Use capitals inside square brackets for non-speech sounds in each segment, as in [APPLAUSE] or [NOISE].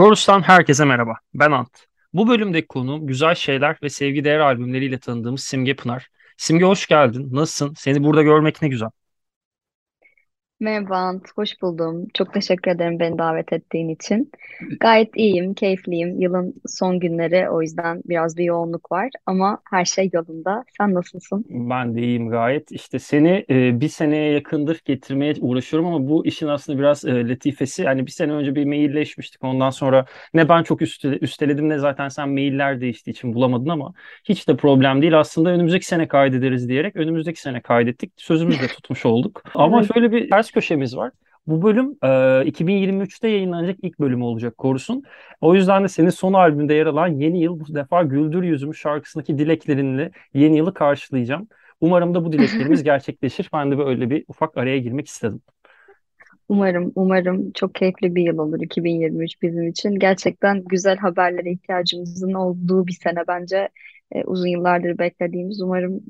Chorus'tan herkese merhaba. Ben Ant. Bu bölümdeki konuğum Güzel Şeyler ve Sevgi Değer albümleriyle tanıdığımız Simge Pınar. Simge hoş geldin. Nasılsın? Seni burada görmek ne güzel. Merhaba, Ant. hoş buldum. Çok teşekkür ederim beni davet ettiğin için. Gayet iyiyim, keyifliyim. Yılın son günleri, o yüzden biraz bir yoğunluk var ama her şey yolunda. Sen nasılsın? Ben de iyiyim gayet. İşte seni e, bir seneye yakındır getirmeye uğraşıyorum ama bu işin aslında biraz e, latifesi. Yani bir sene önce bir mailleşmiştik. Ondan sonra ne ben çok üste, üsteledim ne zaten sen mailler değiştiği için bulamadın ama hiç de problem değil. Aslında önümüzdeki sene kaydederiz diyerek önümüzdeki sene kaydettik. Sözümüzü de tutmuş olduk. Ama şöyle bir ters köşemiz var. Bu bölüm e, 2023'te yayınlanacak ilk bölüm olacak Korus'un. O yüzden de senin son albümünde yer alan Yeni Yıl bu defa Güldür Yüzümü şarkısındaki dileklerinle yeni yılı karşılayacağım. Umarım da bu dileklerimiz [LAUGHS] gerçekleşir. Ben de böyle bir ufak araya girmek istedim. Umarım, umarım çok keyifli bir yıl olur 2023 bizim için. Gerçekten güzel haberlere ihtiyacımızın olduğu bir sene bence. E, uzun yıllardır beklediğimiz, umarım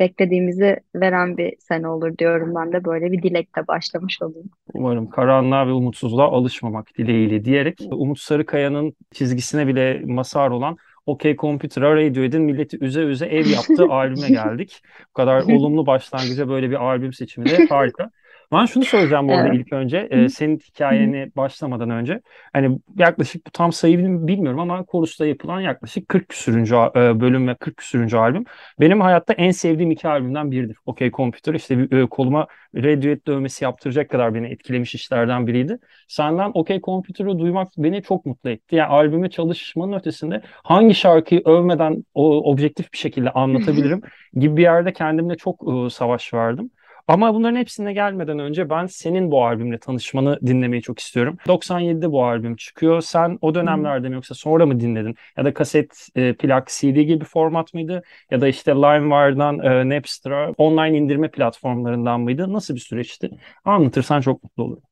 beklediğimizi veren bir sene olur diyorum ben de. Böyle bir dilekle başlamış olayım. Umarım karanlığa ve umutsuzluğa alışmamak dileğiyle diyerek Umut Sarıkaya'nın çizgisine bile mazhar olan OK Computer'a Radiohead'in milleti üze üze ev yaptığı albüme [LAUGHS] geldik. Bu kadar olumlu başlangıca böyle bir albüm seçimi de harika. Ben şunu soracağım bu arada Evet. ilk önce. Ee, senin hikayeni başlamadan önce. Hani yaklaşık bu tam bil- bilmiyorum ama Chorus'ta yapılan yaklaşık 40 küsürüncü bölüm ve 40 küsürüncü albüm. Benim hayatta en sevdiğim iki albümden biridir. OK Computer işte bir, koluma Radiohead dövmesi yaptıracak kadar beni etkilemiş işlerden biriydi. Senden OK Computer'ı duymak beni çok mutlu etti. Yani albüme çalışmanın ötesinde hangi şarkıyı övmeden o objektif bir şekilde anlatabilirim gibi bir yerde kendimle çok e, savaş verdim. Ama bunların hepsine gelmeden önce ben senin bu albümle tanışmanı dinlemeyi çok istiyorum. 97'de bu albüm çıkıyor. Sen o dönemlerde mi yoksa sonra mı dinledin? Ya da kaset, e, plak, CD gibi bir format mıydı? Ya da işte LimeWire'dan, e, Napster'a, online indirme platformlarından mıydı? Nasıl bir süreçti? Anlatırsan çok mutlu olurum.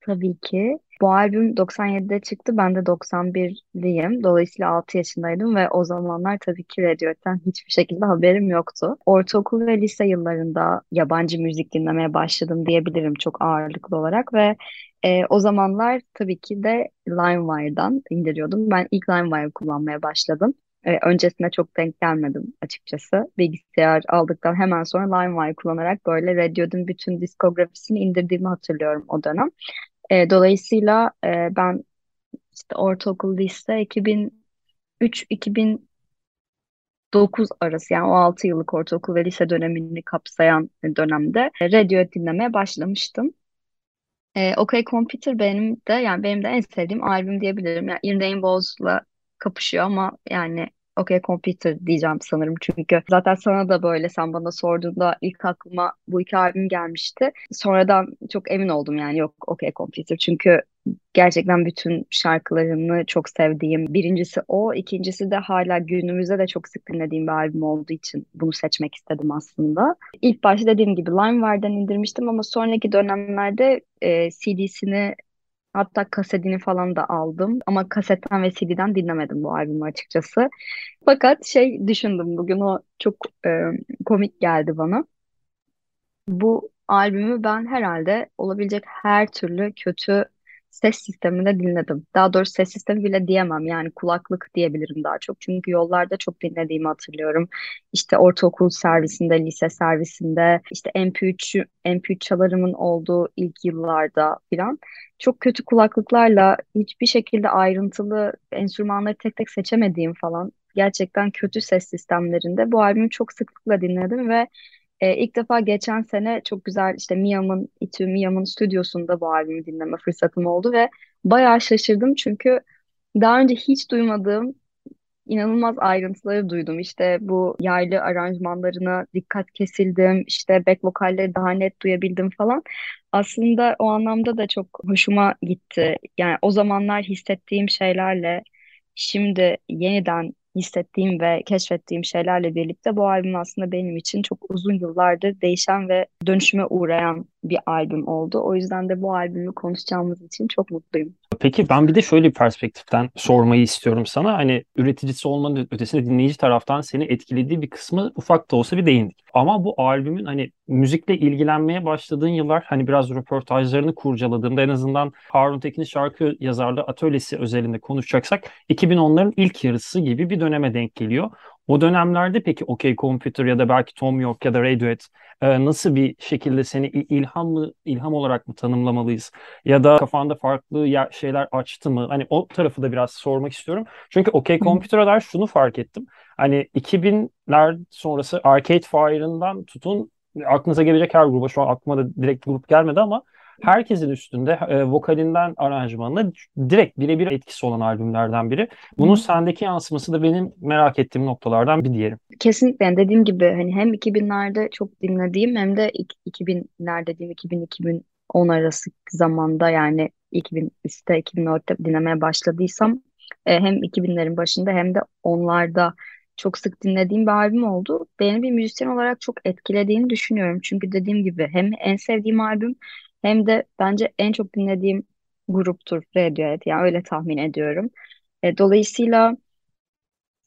Tabii ki. Bu albüm 97'de çıktı. Ben de 91'liyim. Dolayısıyla 6 yaşındaydım ve o zamanlar tabii ki Radiohead'den hiçbir şekilde haberim yoktu. Ortaokul ve lise yıllarında yabancı müzik dinlemeye başladım diyebilirim çok ağırlıklı olarak ve e, o zamanlar tabii ki de LimeWire'dan indiriyordum. Ben ilk LimeWire kullanmaya başladım. E, öncesine çok denk gelmedim açıkçası. Bilgisayar aldıktan hemen sonra LimeWire kullanarak böyle Radiohead'in bütün diskografisini indirdiğimi hatırlıyorum o dönem. E, dolayısıyla e, ben işte ortaokul lise 2003-2009 arası yani o 6 yıllık ortaokul ve lise dönemini kapsayan dönemde e, Radiohead dinlemeye başlamıştım. E, OK Computer benim de yani benim de en sevdiğim albüm diyebilirim. Yani In Rainbows'la kapışıyor ama yani OK Computer diyeceğim sanırım. Çünkü zaten sana da böyle sen bana sorduğunda ilk aklıma bu iki albüm gelmişti. Sonradan çok emin oldum yani yok OK Computer. Çünkü gerçekten bütün şarkılarını çok sevdiğim birincisi o. ikincisi de hala günümüzde de çok sık dinlediğim bir albüm olduğu için bunu seçmek istedim aslında. İlk başta dediğim gibi LimeWire'dan indirmiştim ama sonraki dönemlerde e, CD'sini hatta kasetini falan da aldım. Ama kasetten ve CD'den dinlemedim bu albümü açıkçası. Fakat şey düşündüm bugün o çok e, komik geldi bana. Bu albümü ben herhalde olabilecek her türlü kötü ses sisteminde dinledim. Daha doğrusu ses sistemi bile diyemem. Yani kulaklık diyebilirim daha çok. Çünkü yollarda çok dinlediğimi hatırlıyorum. İşte ortaokul servisinde, lise servisinde, işte MP3, MP3 çalarımın olduğu ilk yıllarda filan. Çok kötü kulaklıklarla hiçbir şekilde ayrıntılı enstrümanları tek tek seçemediğim falan gerçekten kötü ses sistemlerinde bu albümü çok sıklıkla dinledim ve e, ilk defa geçen sene çok güzel işte Miam'ın, İTÜ Miam'ın stüdyosunda bu albümü dinleme fırsatım oldu ve bayağı şaşırdım çünkü daha önce hiç duymadığım inanılmaz ayrıntıları duydum. İşte bu yaylı aranjmanlarına dikkat kesildim, işte back vokalleri daha net duyabildim falan. Aslında o anlamda da çok hoşuma gitti. Yani o zamanlar hissettiğim şeylerle şimdi yeniden hissettiğim ve keşfettiğim şeylerle birlikte bu albüm aslında benim için çok uzun yıllardır değişen ve dönüşüme uğrayan bir albüm oldu. O yüzden de bu albümü konuşacağımız için çok mutluyum. Peki ben bir de şöyle bir perspektiften sormayı istiyorum sana. Hani üreticisi olmanın ötesinde dinleyici taraftan seni etkilediği bir kısmı ufak da olsa bir değindik. Ama bu albümün hani müzikle ilgilenmeye başladığın yıllar hani biraz röportajlarını kurcaladığımda en azından Harun Tekin'in şarkı yazarlığı atölyesi özelinde konuşacaksak 2010'ların ilk yarısı gibi bir döneme denk geliyor. O dönemlerde peki OK Computer ya da belki Tom York ya da Radiohead e, nasıl bir şekilde seni ilham mı ilham olarak mı tanımlamalıyız? Ya da kafanda farklı ya, şeyler açtı mı? Hani o tarafı da biraz sormak istiyorum. Çünkü OK Computer'a dair şunu fark ettim. Hani 2000'ler sonrası Arcade Fire'ından tutun aklınıza gelecek her gruba şu an aklıma da direkt grup gelmedi ama herkesin üstünde e, vokalinden aranjmanına direkt birebir etkisi olan albümlerden biri. Bunun Hı. sendeki yansıması da benim merak ettiğim noktalardan bir diyelim. Kesinlikle yani dediğim gibi hani hem 2000'lerde çok dinlediğim hem de 2000'ler dediğim 2000-2010 arası zamanda yani 2003'te 2004'te dinlemeye başladıysam e, hem 2000'lerin başında hem de onlarda çok sık dinlediğim bir albüm oldu. Beni bir müzisyen olarak çok etkilediğini düşünüyorum. Çünkü dediğim gibi hem en sevdiğim albüm hem de bence en çok dinlediğim gruptur Radiohead. Yani öyle tahmin ediyorum. E, dolayısıyla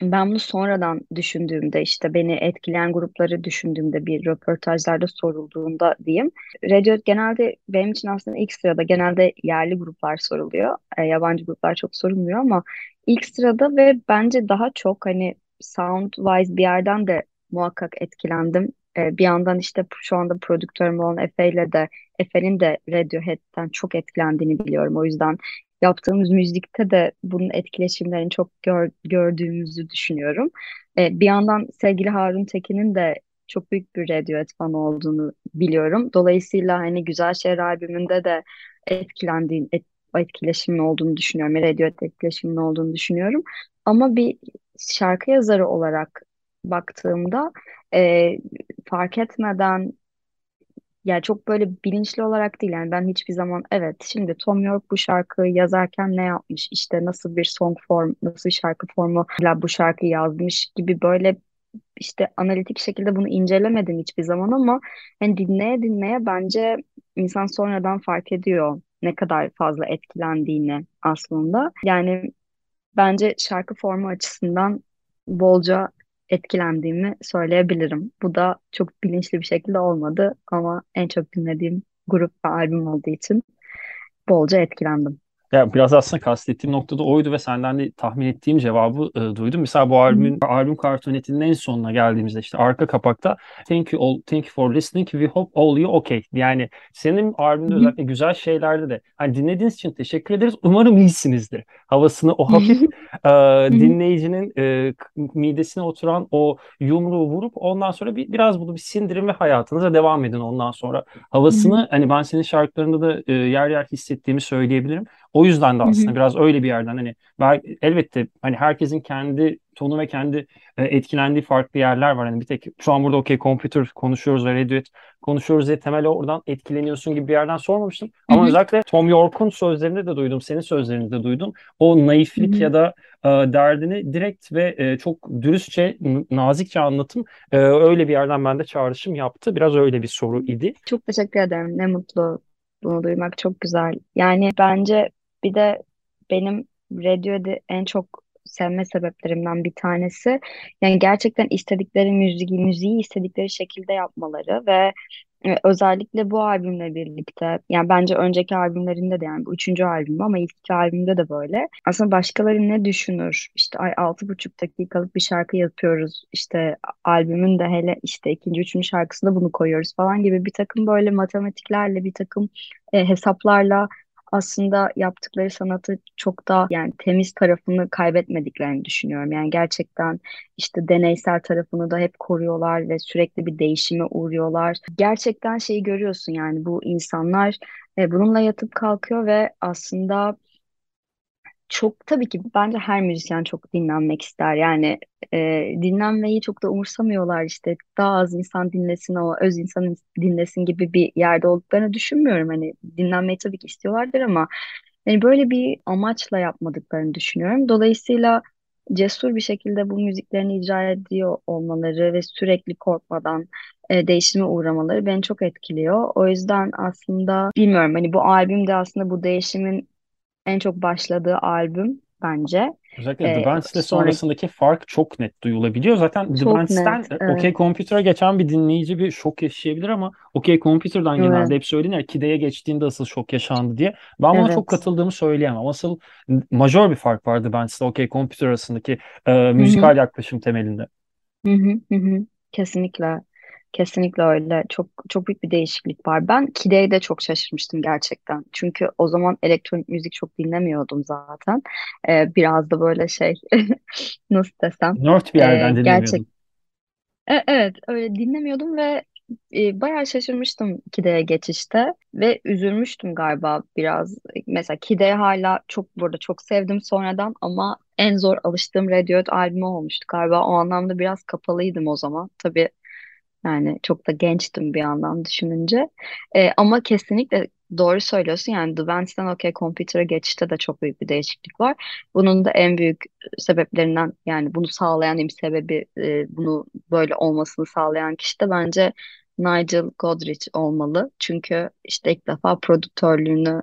ben bunu sonradan düşündüğümde işte beni etkileyen grupları düşündüğümde bir röportajlarda sorulduğunda diyeyim. Radiohead genelde benim için aslında ilk sırada genelde yerli gruplar soruluyor. E, yabancı gruplar çok sorulmuyor ama ilk sırada ve bence daha çok hani sound wise bir yerden de muhakkak etkilendim. E, bir yandan işte şu anda prodüktörüm olan Efe ile de Efe'nin de Radiohead'den çok etkilendiğini biliyorum. O yüzden yaptığımız müzikte de bunun etkileşimlerini çok gör, gördüğümüzü düşünüyorum. E, bir yandan sevgili Harun Tekin'in de çok büyük bir Radiohead fanı olduğunu biliyorum. Dolayısıyla hani Güzel Şehir albümünde de etkilendiğin, et, etkileşimin olduğunu düşünüyorum. Radiohead etkileşimin olduğunu düşünüyorum. Ama bir şarkı yazarı olarak baktığımda e, fark etmeden yani çok böyle bilinçli olarak değil yani ben hiçbir zaman evet şimdi Tom York bu şarkıyı yazarken ne yapmış işte nasıl bir song form nasıl bir şarkı formu bu şarkıyı yazmış gibi böyle işte analitik şekilde bunu incelemedim hiçbir zaman ama yani dinleye dinleye bence insan sonradan fark ediyor ne kadar fazla etkilendiğini aslında. Yani bence şarkı formu açısından bolca etkilendiğimi söyleyebilirim. Bu da çok bilinçli bir şekilde olmadı ama en çok dinlediğim grup ve albüm olduğu için bolca etkilendim. Ya biraz aslında kastettiğim noktada oydu ve senden de tahmin ettiğim cevabı e, duydum. Mesela bu albümün albüm kartonetinin en sonuna geldiğimizde işte arka kapakta Thank you all, thank you for listening. We hope all you okay. Yani senin albümde özellikle güzel şeylerde de hani dinlediğiniz için teşekkür ederiz. Umarım iyisinizdir. Havasını o hafif e, dinleyicinin e, midesine oturan o yumruğu vurup ondan sonra bir biraz bunu bir sindirin ve hayatınıza devam edin ondan sonra. Havasını hani ben senin şarkılarında da e, yer yer hissettiğimi söyleyebilirim. O yüzden de aslında biraz öyle bir yerden hani elbette hani herkesin kendi tonu ve kendi e, etkilendiği farklı yerler var. Hani bir tek şu an burada okey computer konuşuyoruz ve Radiohead konuşuyoruz diye temel oradan etkileniyorsun gibi bir yerden sormamıştım. Ama Hı-hı. özellikle Tom York'un sözlerinde de duydum, senin sözlerinde de duydum. O naiflik Hı-hı. ya da e, derdini direkt ve e, çok dürüstçe, nazikçe anlatım e, öyle bir yerden bende çağrışım yaptı. Biraz öyle bir soru idi. Çok teşekkür ederim. Ne mutlu bunu duymak çok güzel. Yani bence bir de benim Radiohead'i en çok sevme sebeplerimden bir tanesi yani gerçekten istedikleri müziği, müziği istedikleri şekilde yapmaları ve e, özellikle bu albümle birlikte yani bence önceki albümlerinde de yani bu üçüncü albüm ama ilk iki albümde de böyle. Aslında başkaları ne düşünür? İşte ay altı buçuk dakikalık bir şarkı yapıyoruz işte albümün de hele işte ikinci üçüncü şarkısında bunu koyuyoruz. falan gibi bir takım böyle matematiklerle bir takım e, hesaplarla aslında yaptıkları sanatı çok da yani temiz tarafını kaybetmediklerini düşünüyorum. Yani gerçekten işte deneysel tarafını da hep koruyorlar ve sürekli bir değişime uğruyorlar. Gerçekten şeyi görüyorsun yani bu insanlar e, bununla yatıp kalkıyor ve aslında çok tabii ki bence her müzisyen çok dinlenmek ister. Yani e, dinlenmeyi çok da umursamıyorlar işte. Daha az insan dinlesin o öz insan dinlesin gibi bir yerde olduklarını düşünmüyorum. Hani dinlenmeyi tabii ki istiyorlardır ama yani böyle bir amaçla yapmadıklarını düşünüyorum. Dolayısıyla cesur bir şekilde bu müziklerini icra ediyor olmaları ve sürekli korkmadan e, değişime uğramaları beni çok etkiliyor. O yüzden aslında bilmiyorum hani bu albümde aslında bu değişimin en çok başladığı albüm bence. Özellikle The E, Bands ile sonraki sonrasındaki fark çok net duyulabiliyor. Zaten The çok. Bands'ten e, OK Evet. Computer'a geçen bir dinleyici bir şok yaşayabilir ama OK Computer'dan Evet. genelde hep söylenir Kide'ye geçtiğinde asıl şok yaşandı diye. Ben buna çok Evet. katıldığımı söyleyemem. Asıl majör bir fark var The Bands ile OK Computer arasındaki e, müzikal yaklaşım temelinde. Hı hı. Hı hı. Kesinlikle. Kesinlikle öyle. Çok çok büyük bir değişiklik var. Ben Kide'ye de çok şaşırmıştım gerçekten. Çünkü o zaman elektronik müzik çok dinlemiyordum zaten. Ee, biraz da böyle şey [LAUGHS] nasıl desem Nerd bir ee, yerden gerçek dinlemiyordum. E- Evet, öyle dinlemiyordum ve e, bayağı şaşırmıştım Kide'ye geçişte ve üzülmüştüm galiba biraz. Mesela Kide'yi hala çok burada çok sevdim sonradan ama en zor alıştığım Radiohead albümü olmuştu galiba. O anlamda biraz kapalıydım o zaman. Tabii yani çok da gençtim bir yandan düşününce. E, ama kesinlikle doğru söylüyorsun. Yani The Vance'den OK Computer'a geçişte de çok büyük bir değişiklik var. Bunun da en büyük sebeplerinden yani bunu sağlayan en sebebi e, bunu böyle olmasını sağlayan kişi de bence Nigel Godrich olmalı. Çünkü işte ilk defa prodüktörlüğünü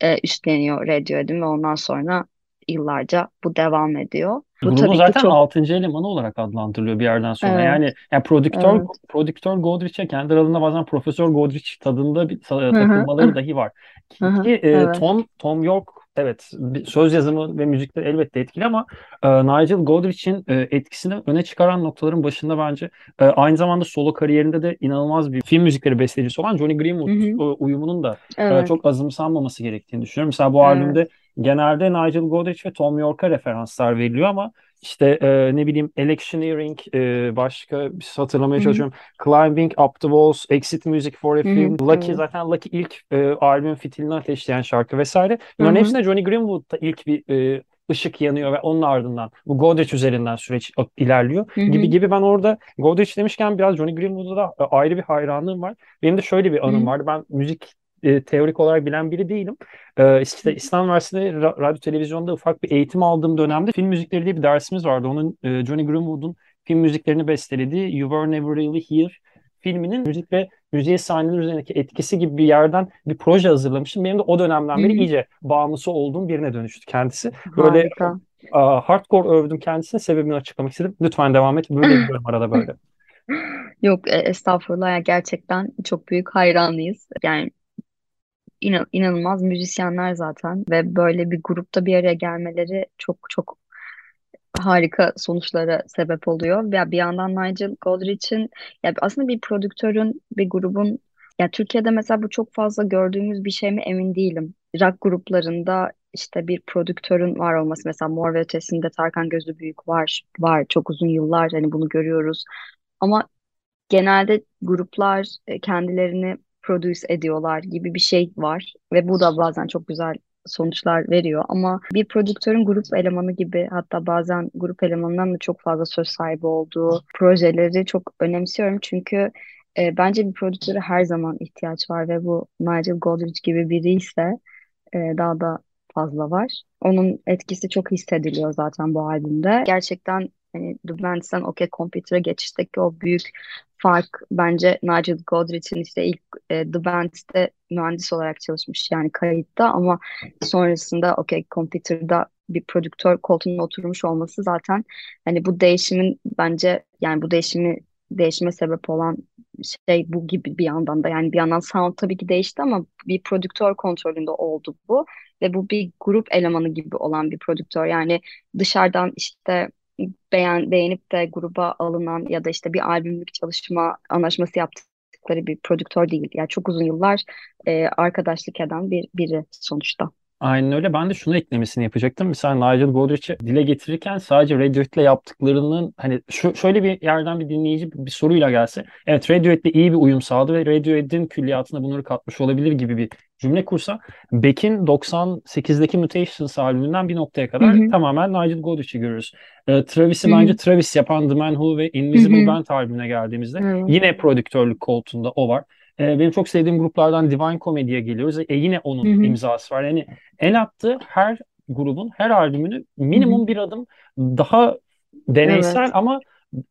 e, üstleniyor Radiohead'in ve ondan sonra yıllarca bu devam ediyor. Bu tabii ki zaten çok altıncı elemanı olarak adlandırılıyor bir yerden sonra. evet Yani, yani prodüktör evet prodüktör Godrich'e kendi aralarında bazen Profesör Godrich tadında bir takılmaları dahi var. Ki, hı ki, e, evet Tom Tom York evet söz yazımı ve müzikleri elbette etkili ama e, Nigel Godrich'in e, etkisini öne çıkaran noktaların başında bence e, aynı zamanda solo kariyerinde de inanılmaz bir film müzikleri bestecisi olan Johnny Greenwood hı hı e, uyumunun da e, evet çok azımsanmaması gerektiğini düşünüyorum. Mesela bu evet albümde genelde Nigel Godrich ve Tom York'a referanslar veriliyor ama işte e, ne bileyim Electioneering, e, başka bir şey hatırlamaya hı hı çalışıyorum. Climbing Up the Walls, Exit Music for a Film, Lucky evet zaten Lucky ilk e, albüm fitilini ateşleyen şarkı vesaire. Bunların hı hepsinde Johnny Greenwood'da ilk bir e, ışık yanıyor ve onun ardından bu Godrich üzerinden süreç ilerliyor hı gibi gibi ben orada Godrich demişken biraz Johnny Greenwood'a da e, ayrı bir hayranlığım var. Benim de şöyle bir anım hı vardı. Ben müzik e, teorik olarak bilen biri değilim. Ee, işte İslam Üniversitesi'nde ra- radyo televizyonda ufak bir eğitim aldığım dönemde film müzikleri diye bir dersimiz vardı. Onun e, Johnny Greenwood'un film müziklerini bestelediği You Were Never Really Here filminin müzik ve müziğe sahneler üzerindeki etkisi gibi bir yerden bir proje hazırlamıştım. Benim de o dönemden beri iyice bağımlısı olduğum birine dönüştü kendisi. Böyle Harika. a, hardcore övdüm kendisine sebebini açıklamak istedim. Lütfen devam et. Böyle ediyorum arada böyle. [LAUGHS] Yok e, estağfurullah ya gerçekten çok büyük hayranıyız. Yani inan- inanılmaz müzisyenler zaten ve böyle bir grupta bir araya gelmeleri çok çok harika sonuçlara sebep oluyor. Ya bir yandan Nigel Godrich'in ya aslında bir prodüktörün bir grubun ya Türkiye'de mesela bu çok fazla gördüğümüz bir şey mi emin değilim. Rock gruplarında işte bir prodüktörün var olması mesela Mor ve Ötesi'nde Tarkan Gözübüyük var var çok uzun yıllar hani bunu görüyoruz. Ama genelde gruplar e, kendilerini produce ediyorlar gibi bir şey var ve bu da bazen çok güzel sonuçlar veriyor ama bir prodüktörün grup elemanı gibi hatta bazen grup elemanından da çok fazla söz sahibi olduğu projeleri çok önemsiyorum çünkü e, bence bir prodüktöre her zaman ihtiyaç var ve bu Nigel Godrich gibi biri ise e, daha da fazla var. Onun etkisi çok hissediliyor zaten bu albümde. Gerçekten hani The Bands'ten OK Computer'a geçişteki o büyük fark bence Nigel Godrich'in işte ilk e, The mühendis olarak çalışmış yani kayıtta ama sonrasında OK Computer'da bir prodüktör koltuğuna oturmuş olması zaten hani bu değişimin bence yani bu değişimi değişime sebep olan şey bu gibi bir yandan da. Yani bir yandan sound tabii ki değişti ama bir prodüktör kontrolünde oldu bu ve bu bir grup elemanı gibi olan bir prodüktör. Yani dışarıdan işte beğen beğenip de gruba alınan ya da işte bir albümlük çalışma anlaşması yaptıkları bir prodüktör değil. Yani çok uzun yıllar e, arkadaşlık eden bir biri sonuçta. Aynen öyle. Ben de şunu eklemesini yapacaktım. Mesela Nigel Godrich'i dile getirirken sadece Radiohead'le yaptıklarının hani şu, şöyle bir yerden bir dinleyici bir soruyla gelse. Evet Radiohead'le iyi bir uyum sağladı ve Radiohead'in külliyatına bunları katmış olabilir gibi bir cümle kursa Beck'in 98'deki Mutations albümünden bir noktaya kadar hı, tamamen Nigel Godrich'i görürüz. Ee, Travis'i hı bence Travis yapan The Man Who ve Invisible hı. Band albümüne geldiğimizde Evet. yine prodüktörlük koltuğunda o var. Ee, benim çok sevdiğim gruplardan Divine Comedy'ye geliyoruz. E, yine onun hı, imzası var. Yani el attığı her grubun her albümünü minimum bir adım daha deneysel Evet. ama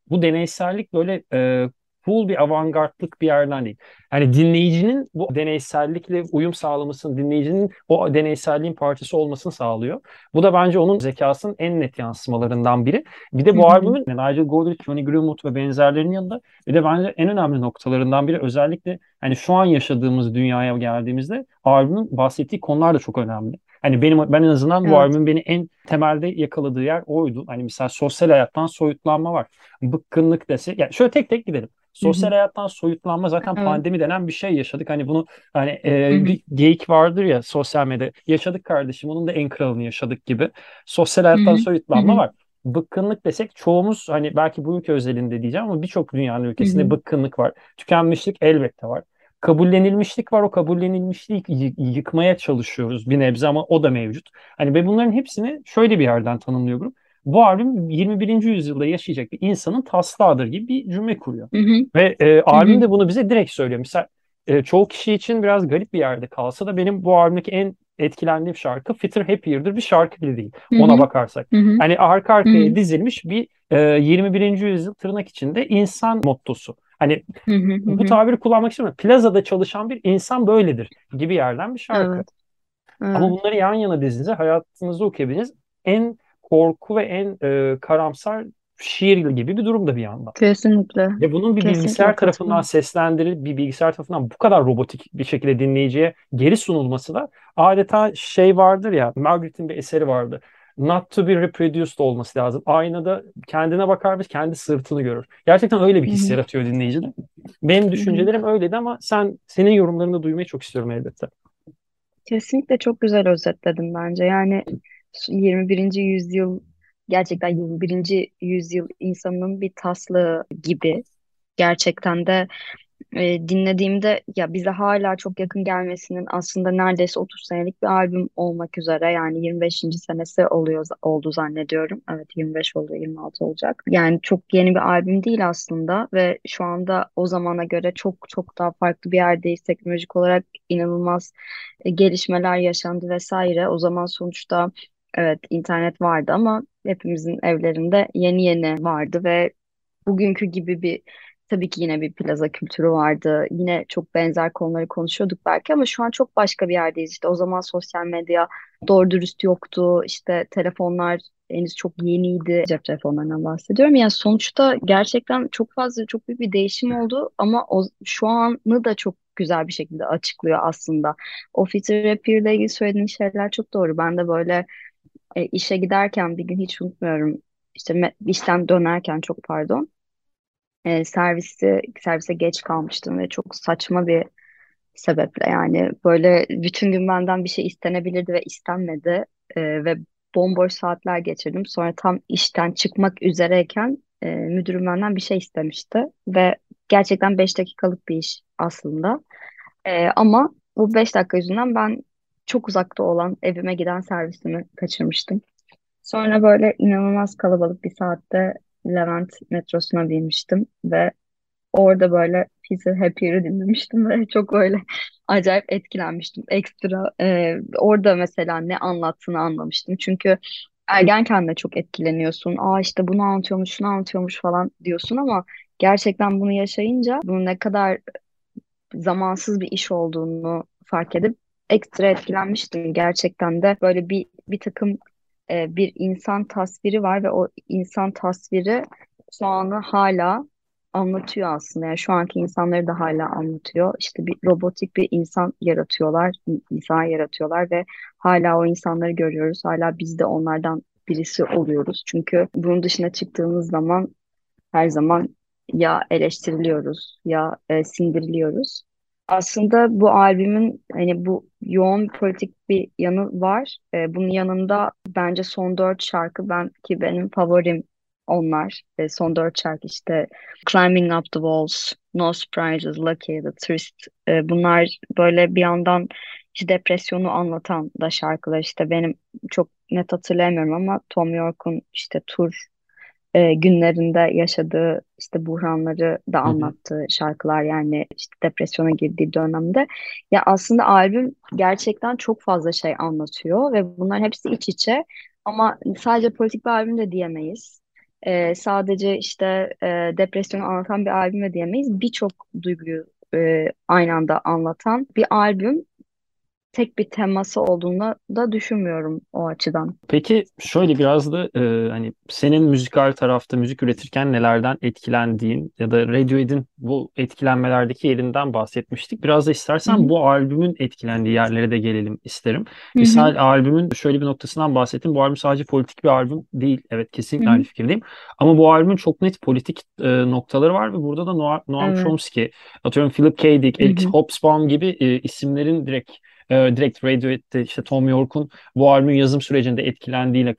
bu deneysellik böyle e, full bir avantgardlık bir yerden değil. Yani dinleyicinin bu deneysellikle uyum sağlamasını, dinleyicinin o deneyselliğin parçası olmasını sağlıyor. Bu da bence onun zekasının en net yansımalarından biri. Bir de bu albümün Nigel Godrich, Johnny Greenwood ve benzerlerinin yanında bir de bence en önemli noktalarından biri özellikle hani şu an yaşadığımız dünyaya geldiğimizde albümün bahsettiği konular da çok önemli. Hani benim ben en azından evet. bu albümün beni en temelde yakaladığı yer oydu. Hani mesela sosyal hayattan soyutlanma var. Bıkkınlık dese. Yani şöyle tek tek gidelim. Sosyal Hı-hı. hayattan soyutlanma zaten evet. pandemi denen bir şey yaşadık. Hani bunu hani e, bir geyik vardır ya sosyal medyada. Yaşadık kardeşim onun da en kralını yaşadık gibi. Sosyal hayattan Hı-hı. soyutlanma Hı-hı. var. Bıkkınlık desek çoğumuz hani belki bu ülke özelinde diyeceğim ama birçok dünyanın ülkesinde Hı-hı. bıkkınlık var. Tükenmişlik elbette var kabullenilmişlik var. O kabullenilmişliği yıkmaya çalışıyoruz bir nebze ama o da mevcut. Hani ve bunların hepsini şöyle bir yerden tanımlıyorum. Bu albüm 21. yüzyılda yaşayacak bir insanın taslağıdır gibi bir cümle kuruyor. Hı hı. Ve e, albüm hı hı. de bunu bize direkt söylüyor. Mesela e, çoğu kişi için biraz garip bir yerde kalsa da benim bu albümdeki en etkilendiğim şarkı Fitter Happier'dır bir şarkı bile değil. Hı-hı. Ona bakarsak. Hı-hı. Hani arka arkaya Hı-hı. dizilmiş bir e, 21. yüzyıl tırnak içinde insan mottosu. Hani bu tabiri kullanmak istemiyorum. Plazada çalışan bir insan böyledir gibi yerden bir şarkı. Evet. Evet. Ama bunları yan yana dizince hayatınızda okuyabileceğiniz en korku ve en e, karamsar şiir gibi bir durumda bir yandan. Kesinlikle. Ve bunun bir Kesinlikle bilgisayar tarafından seslendirilip bir bilgisayar tarafından bu kadar robotik bir şekilde dinleyiciye geri sunulması da adeta şey vardır ya Margaret'in bir eseri vardı not to be reproduced olması lazım. Aynada kendine bakar ve kendi sırtını görür. Gerçekten öyle bir his yaratıyor dinleyicide. Benim düşüncelerim öyleydi ama sen senin yorumlarını duymayı çok istiyorum elbette. Kesinlikle çok güzel özetledin bence. Yani 21. yüzyıl gerçekten 21. yüzyıl insanının bir taslığı gibi. Gerçekten de e, dinlediğimde ya bize hala çok yakın gelmesinin aslında neredeyse 30 senelik bir albüm olmak üzere yani 25. senesi oluyor oldu zannediyorum. Evet 25 oldu 26 olacak. Yani çok yeni bir albüm değil aslında ve şu anda o zamana göre çok çok daha farklı bir yerdeyiz. Teknolojik olarak inanılmaz e, gelişmeler yaşandı vesaire. O zaman sonuçta evet internet vardı ama hepimizin evlerinde yeni yeni vardı ve bugünkü gibi bir Tabii ki yine bir plaza kültürü vardı. Yine çok benzer konuları konuşuyorduk belki ama şu an çok başka bir yerdeyiz. İşte o zaman sosyal medya doğru dürüst yoktu. İşte telefonlar henüz çok yeniydi. Cep telefonlarından bahsediyorum. Yani sonuçta gerçekten çok fazla, çok büyük bir değişim oldu ama o, şu anı da çok güzel bir şekilde açıklıyor aslında. O Fitter ile ilgili söylediğin şeyler çok doğru. Ben de böyle e, işe giderken bir gün hiç unutmuyorum. İşte işten dönerken çok pardon e, servisi servise geç kalmıştım ve çok saçma bir sebeple yani böyle bütün gün benden bir şey istenebilirdi ve istenmedi E, ve bomboş saatler geçirdim. Sonra tam işten çıkmak üzereyken e, müdürüm benden bir şey istemişti ve gerçekten 5 dakikalık bir iş aslında. E, ama bu 5 dakika yüzünden ben çok uzakta olan evime giden servisimi kaçırmıştım. Sonra böyle inanılmaz kalabalık bir saatte Levent metrosuna binmiştim ve orada böyle Fizzy Happy'yi dinlemiştim ve [LAUGHS] çok öyle acayip etkilenmiştim. Ekstra e, orada mesela ne anlattığını anlamıştım. Çünkü ergenken de çok etkileniyorsun. Aa işte bunu anlatıyormuş, şunu anlatıyormuş falan diyorsun ama gerçekten bunu yaşayınca bunun ne kadar zamansız bir iş olduğunu fark edip ekstra etkilenmiştim. Gerçekten de böyle bir bir takım e, bir insan tasviri var ve o insan tasviri şu anı hala anlatıyor aslında. Yani şu anki insanları da hala anlatıyor. İşte bir robotik bir insan yaratıyorlar, insan yaratıyorlar ve hala o insanları görüyoruz. Hala biz de onlardan birisi oluyoruz. Çünkü bunun dışına çıktığımız zaman her zaman ya eleştiriliyoruz ya e, sindiriliyoruz. Aslında bu albümün hani bu yoğun politik bir yanı var. Ee, bunun yanında bence son dört şarkı ben ki benim favorim onlar. Ee, son dört şarkı işte Climbing Up the Walls, No Surprises, Lucky, The Trist. Ee, bunlar böyle bir yandan işte depresyonu anlatan da şarkılar. İşte benim çok net hatırlayamıyorum ama Tom York'un işte tur e, günlerinde yaşadığı işte buhranları da anlattığı şarkılar yani işte depresyona girdiği dönemde ya aslında albüm gerçekten çok fazla şey anlatıyor ve bunların hepsi iç içe ama sadece politik bir albüm de diyemeyiz. e, sadece işte e, depresyonu anlatan bir albüm de diyemeyiz. Birçok duyguyu e, aynı anda anlatan bir albüm tek bir teması olduğunu da düşünmüyorum o açıdan. Peki şöyle biraz da e, hani senin müzikal tarafta müzik üretirken nelerden etkilendiğin ya da Radiohead'in bu etkilenmelerdeki yerinden bahsetmiştik. Biraz da istersen Hı hı. bu albümün etkilendiği yerlere de gelelim isterim. Hı hı. Misal albümün şöyle bir noktasından bahsettim. Bu albüm sadece politik bir albüm değil. Evet kesinlikle aynı hı. fikirdeyim. Ama bu albümün çok net politik e, noktaları var ve burada da Noam, Noam Evet. Chomsky, atıyorum Philip K. Dick, hı. Hobsbawm gibi e, isimlerin direkt e, direkt Radiohead'de işte Tom York'un bu albümün yazım sürecinde etkilendiğiyle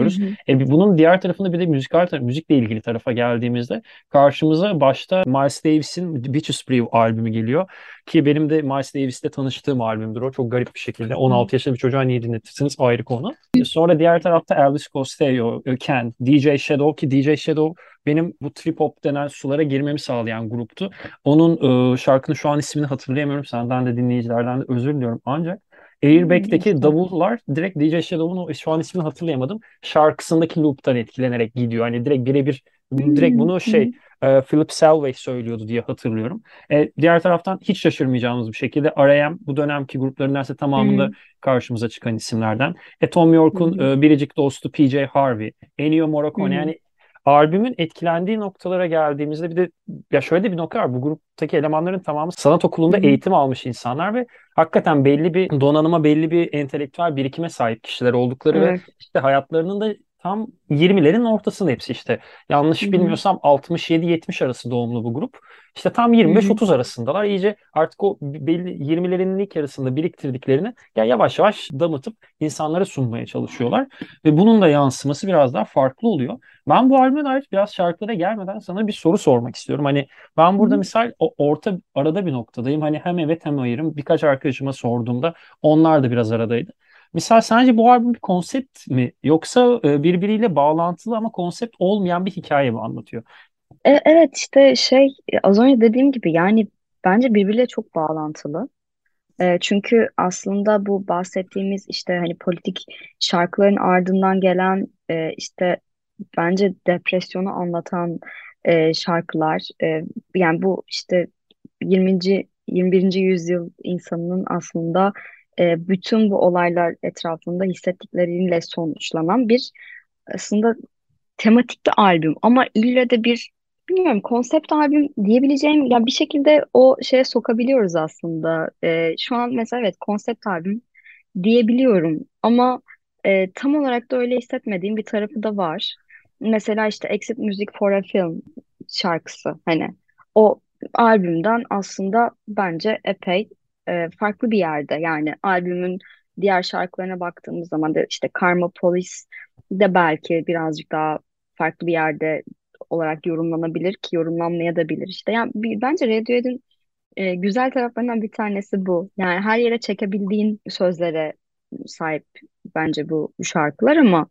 Hı karşılaşıyoruz. hı. E, bir- bunun diğer tarafında bir de müzikal tarafı, müzikle ilgili tarafa geldiğimizde karşımıza başta Miles Davis'in Bitches Brew albümü geliyor. Ki benim de Miles Davis'le tanıştığım albümdür o. Çok garip bir şekilde. Hı 16 yaşında bir çocuğa niye dinletirsiniz ayrı konu. E, Sonra diğer tarafta Elvis Costello, e, Ken, DJ Shadow ki DJ Shadow benim bu trip hop denen sulara girmemi sağlayan gruptu. Onun e, şarkının şu an ismini hatırlayamıyorum. Senden de dinleyicilerden de özür diliyorum. Ancak Airbag'deki davullar direkt DJ Shadow'un o şu an ismini hatırlayamadım. Şarkısındaki loop'tan etkilenerek gidiyor. Hani direkt birebir direkt bunu şey e, Philip Selway söylüyordu diye hatırlıyorum. E, diğer taraftan hiç şaşırmayacağımız bir şekilde R.E.M. bu dönemki grupların neredeyse tamamında hı. karşımıza çıkan isimlerden. E, Tom York'un hı. e, biricik dostu P.J. Harvey, Ennio Morricone hı. yani albümün etkilendiği noktalara geldiğimizde bir de ya şöyle de bir nokta var. Bu gruptaki elemanların tamamı sanat okulunda hı. eğitim almış insanlar ve hakikaten belli bir donanıma, belli bir entelektüel birikime sahip kişiler oldukları ve Evet. işte hayatlarının da tam 20'lerin ortasında hepsi işte. Yanlış hı. bilmiyorsam 67-70 arası doğumlu bu grup. İşte tam Hı hı. 25-30 arasındalar. İyice artık o belli 20'lerin ilk yarısında biriktirdiklerini ya yavaş yavaş damıtıp insanlara sunmaya çalışıyorlar. Ve bunun da yansıması biraz daha farklı oluyor. Ben bu albüme dair biraz şarkılara gelmeden sana bir soru sormak istiyorum. Hani ben burada hı. misal o- orta arada bir noktadayım. Hani hem evet hem hayırım. Birkaç arkadaşıma sorduğumda onlar da biraz aradaydı. Misal sence bu albüm bir konsept mi yoksa e, birbiriyle bağlantılı ama konsept olmayan bir hikaye mi anlatıyor? E, evet işte şey az önce dediğim gibi yani bence birbiriyle çok bağlantılı. E, çünkü aslında bu bahsettiğimiz işte hani politik şarkıların ardından gelen e, işte bence depresyonu anlatan e, şarkılar e, yani bu işte 20. 21. yüzyıl insanının aslında e, bütün bu olaylar etrafında hissettikleriyle sonuçlanan bir aslında tematik bir albüm ama ille de bir bilmiyorum konsept albüm diyebileceğim ya bir şekilde o şeye sokabiliyoruz aslında. Ee, şu an mesela evet konsept albüm diyebiliyorum ama e, tam olarak da öyle hissetmediğim bir tarafı da var. Mesela işte Exit Music for a Film şarkısı hani o albümden aslında bence epey e, farklı bir yerde yani albümün diğer şarkılarına baktığımız zaman da işte Karma Police de belki birazcık daha farklı bir yerde olarak yorumlanabilir ki yorumlanmayabilir işte. Yani bir, bence Radiohead'in e, güzel taraflarından bir tanesi bu. Yani her yere çekebildiğin sözlere sahip bence bu şarkılar ama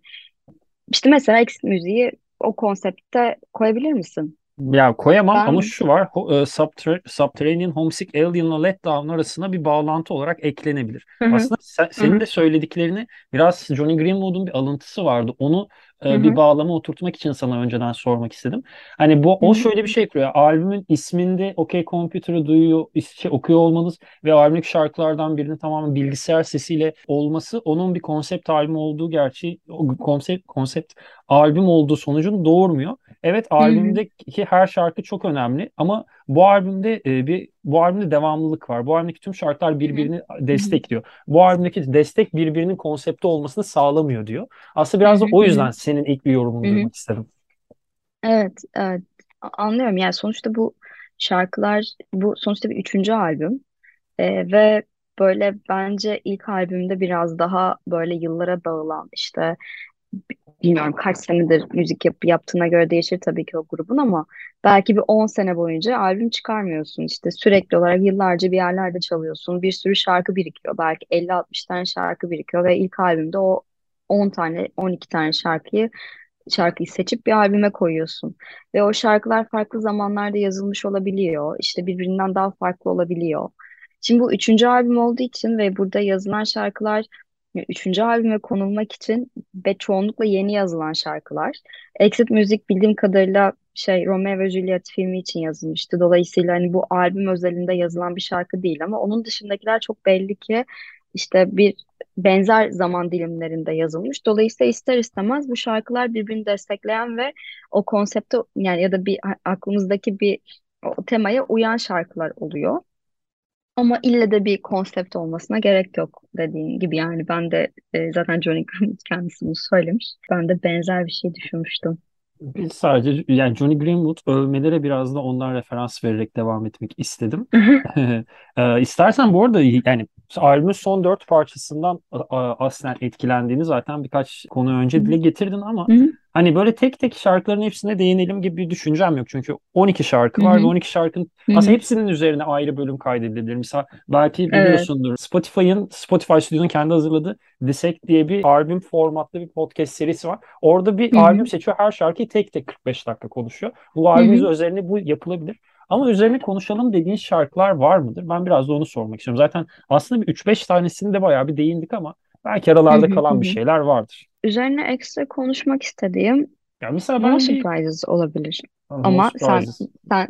işte mesela Exit müziği o konsepte koyabilir misin? Ya koyamam ama Ben şu var. E, Subter- Subterranean Homesick Alien'la Let Down arasına bir bağlantı olarak eklenebilir. hı hı, Aslında sen- senin hı, de söylediklerini biraz Johnny Greenwood'un bir alıntısı vardı. Onu hı e, bir hı, bağlama oturtmak için sana önceden sormak istedim. Hani bu o şöyle bir şey kuruyor. Albümün isminde OK Computer'ı duyuyor, şey, okuyor olmanız ve albümdeki şarkılardan birinin tamamen bilgisayar sesiyle olması onun bir konsept albüm olduğu gerçeği o konsept konsept albüm olduğu sonucunu doğurmuyor. Evet hı hı, albümdeki her şarkı çok önemli ama bu albümde e, bir bu albümde devamlılık var. Bu albümdeki tüm şarkılar birbirini hı hı, destekliyor. Bu albümdeki destek birbirinin konsepti olmasını sağlamıyor diyor. Aslında biraz da o yüzden senin ilk bir yorumunu hı hı. duymak istedim. Evet, evet. Anlıyorum. Yani sonuçta bu şarkılar, bu sonuçta bir üçüncü albüm. Ee, ve böyle bence ilk albümde biraz daha böyle yıllara dağılan işte bilmiyorum kaç senedir müzik yap yaptığına göre değişir tabii ki o grubun ama belki bir 10 sene boyunca albüm çıkarmıyorsun. İşte sürekli olarak yıllarca bir yerlerde çalıyorsun. Bir sürü şarkı birikiyor. Belki 50-60 tane şarkı birikiyor ve ilk albümde o 10 tane 12 tane şarkıyı şarkıyı seçip bir albüme koyuyorsun. Ve o şarkılar farklı zamanlarda yazılmış olabiliyor. İşte birbirinden daha farklı olabiliyor. Şimdi bu üçüncü albüm olduğu için ve burada yazılan şarkılar üçüncü albüme konulmak için ve çoğunlukla yeni yazılan şarkılar. Exit Müzik bildiğim kadarıyla şey Romeo ve Juliet filmi için yazılmıştı. Dolayısıyla hani bu albüm özelinde yazılan bir şarkı değil ama onun dışındakiler çok belli ki işte bir benzer zaman dilimlerinde yazılmış. Dolayısıyla ister istemez bu şarkılar birbirini destekleyen ve o konsepte yani ya da bir aklımızdaki bir temaya uyan şarkılar oluyor. Ama ille de bir konsept olmasına gerek yok dediğin gibi yani ben de e, zaten Johnny Greenwood [LAUGHS] kendisi bunu söylemiş. Ben de benzer bir şey düşünmüştüm. Biz sadece yani Johnny Greenwood övmelere biraz da ondan referans vererek devam etmek istedim. [LAUGHS] e, istersen bu arada yani albümün son dört parçasından aslen etkilendiğini zaten birkaç konu önce dile getirdin ama hani böyle tek tek şarkıların hepsine değinelim gibi bir düşüncem yok. Çünkü 12 şarkı var ve 12 şarkının aslında hepsinin üzerine ayrı bölüm kaydedilebilir. Mesela belki biliyorsundur evet. Spotify'ın Spotify Studio'nun kendi hazırladığı Dissect diye bir albüm formatlı bir podcast serisi var. Orada bir albüm seçiyor. Her şarkıyı tek tek 45 dakika konuşuyor. Bu albümün üzerine bu yapılabilir. Ama üzerine konuşalım dediğin şarkılar var mıdır? Ben biraz da onu sormak istiyorum. Zaten aslında bir 3-5 tanesini de bayağı bir değindik ama belki aralarda kalan bir şeyler vardır. Üzerine ekstra konuşmak istediğim ya mesela ben No Surprises olabilir. No ama surprises. sen sen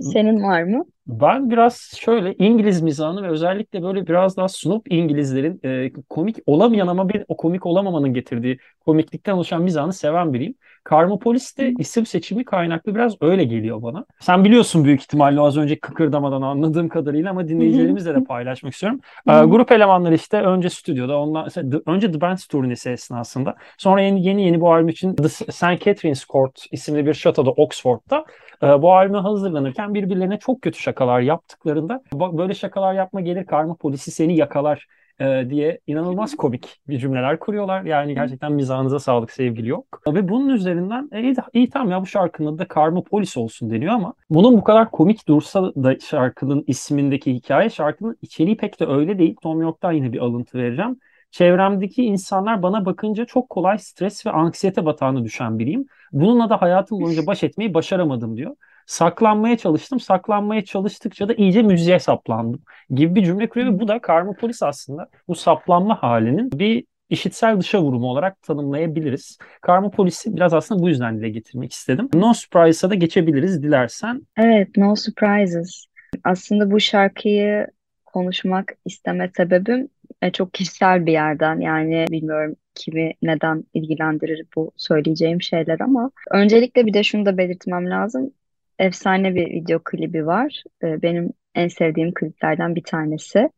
senin var mı? Ben biraz şöyle İngiliz mizahını ve özellikle böyle biraz daha snob İngilizlerin e, komik olamayan ama bir o komik olamamanın getirdiği komiklikten oluşan mizahını seven biriyim. Karmopolis de isim seçimi kaynaklı biraz öyle geliyor bana. Sen biliyorsun büyük ihtimalle az önce kıkırdamadan anladığım kadarıyla ama dinleyicilerimizle de paylaşmak istiyorum. E, grup elemanları işte önce stüdyoda, ondan önce The Band turnesi esnasında sonra yeni yeni, yeni bu albüm için The St. Catherine's Court isimli bir şatoda Oxford'da e, bu albüme hazırlanırken birbirlerine çok kötü şakalar yaptıklarında böyle şakalar yapma gelir karma polisi seni yakalar e, diye inanılmaz komik bir cümleler kuruyorlar. Yani gerçekten mizahınıza sağlık sevgili yok. Ve bunun üzerinden e, iyi, iyi tamam ya bu şarkının adı Karma Polis olsun deniyor ama bunun bu kadar komik dursa da şarkının ismindeki hikaye şarkının içeriği pek de öyle değil. Tom York'tan yine bir alıntı vereceğim. Çevremdeki insanlar bana bakınca çok kolay stres ve anksiyete batağına düşen biriyim. Bununla da hayatım boyunca baş etmeyi başaramadım diyor. Saklanmaya çalıştım. Saklanmaya çalıştıkça da iyice müziğe saplandım gibi bir cümle kuruyor ve bu da Karmopolis aslında bu saplanma halinin bir işitsel dışa vurumu olarak tanımlayabiliriz. Karmopolis'i biraz aslında bu yüzden dile getirmek istedim. No Surprise'a da geçebiliriz dilersen. Evet, No Surprises. Aslında bu şarkıyı konuşmak isteme sebebim e, çok kişisel bir yerden yani bilmiyorum kimi neden ilgilendirir bu söyleyeceğim şeyler ama öncelikle bir de şunu da belirtmem lazım. Efsane bir video klibi var. E, benim en sevdiğim kliplerden bir tanesi.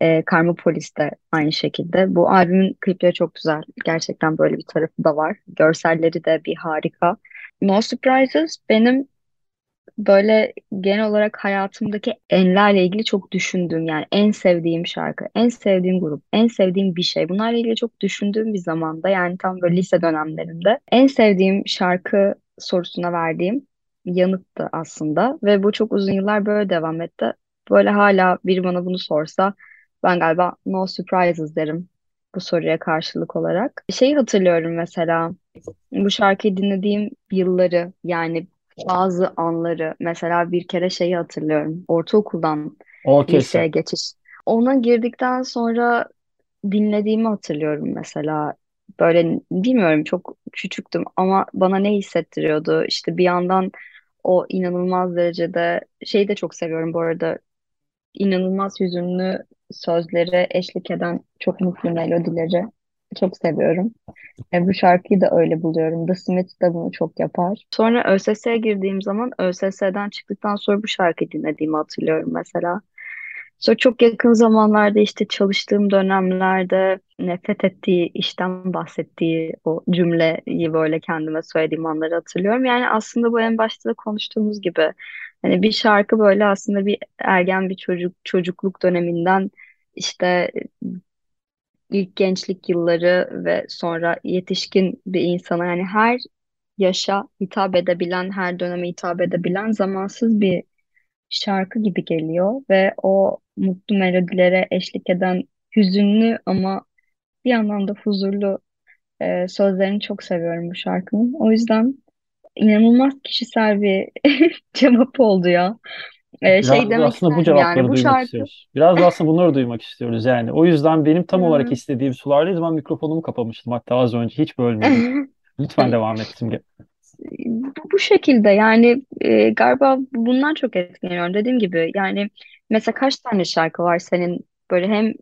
E, Karmopolis de aynı şekilde. Bu albümün klipleri çok güzel. Gerçekten böyle bir tarafı da var. Görselleri de bir harika. No Surprises benim böyle genel olarak hayatımdaki enlerle ilgili çok düşündüğüm yani en sevdiğim şarkı, en sevdiğim grup, en sevdiğim bir şey. Bunlarla ilgili çok düşündüğüm bir zamanda yani tam böyle lise dönemlerinde en sevdiğim şarkı sorusuna verdiğim yanıttı aslında ve bu çok uzun yıllar böyle devam etti. Böyle hala biri bana bunu sorsa ben galiba no surprises derim bu soruya karşılık olarak. Şeyi hatırlıyorum mesela bu şarkıyı dinlediğim yılları yani bazı anları mesela bir kere şeyi hatırlıyorum. Ortaokuldan O liseye geçiş. Ona girdikten sonra dinlediğimi hatırlıyorum mesela. Böyle bilmiyorum çok küçüktüm ama bana ne hissettiriyordu? İşte bir yandan o inanılmaz derecede şeyi de çok seviyorum bu arada. İnanılmaz hüzünlü sözlere eşlik eden çok mutlu melodileri çok seviyorum. E, bu şarkıyı da öyle buluyorum. The Smiths de bunu çok yapar. Sonra ÖSS'ye girdiğim zaman ÖSS'den çıktıktan sonra bu şarkıyı dinlediğimi hatırlıyorum mesela. Sonra çok yakın zamanlarda işte çalıştığım dönemlerde nefret ettiği işten bahsettiği o cümleyi böyle kendime söylediğim anları hatırlıyorum. Yani aslında bu en başta da konuştuğumuz gibi hani bir şarkı böyle aslında bir ergen bir çocuk çocukluk döneminden işte ilk gençlik yılları ve sonra yetişkin bir insana yani her yaşa hitap edebilen, her döneme hitap edebilen zamansız bir şarkı gibi geliyor ve o mutlu melodilere eşlik eden hüzünlü ama bir yandan da huzurlu e, sözlerini çok seviyorum bu şarkının. O yüzden inanılmaz kişisel bir [LAUGHS] cevap oldu ya. Ee, şey Biraz da demek aslında bu isterdim yani cevapları bu duymak şarkı istiyoruz. Biraz da aslında bunları duymak istiyoruz yani. O yüzden benim tam olarak istediğim sulardayız. Ben mikrofonumu kapamıştım hatta az önce hiç bölmeyeyim. [LAUGHS] Lütfen devam et Simge. Bu, bu şekilde yani e, galiba bundan çok etkileniyorum. Dediğim gibi yani mesela kaç tane şarkı var senin böyle hem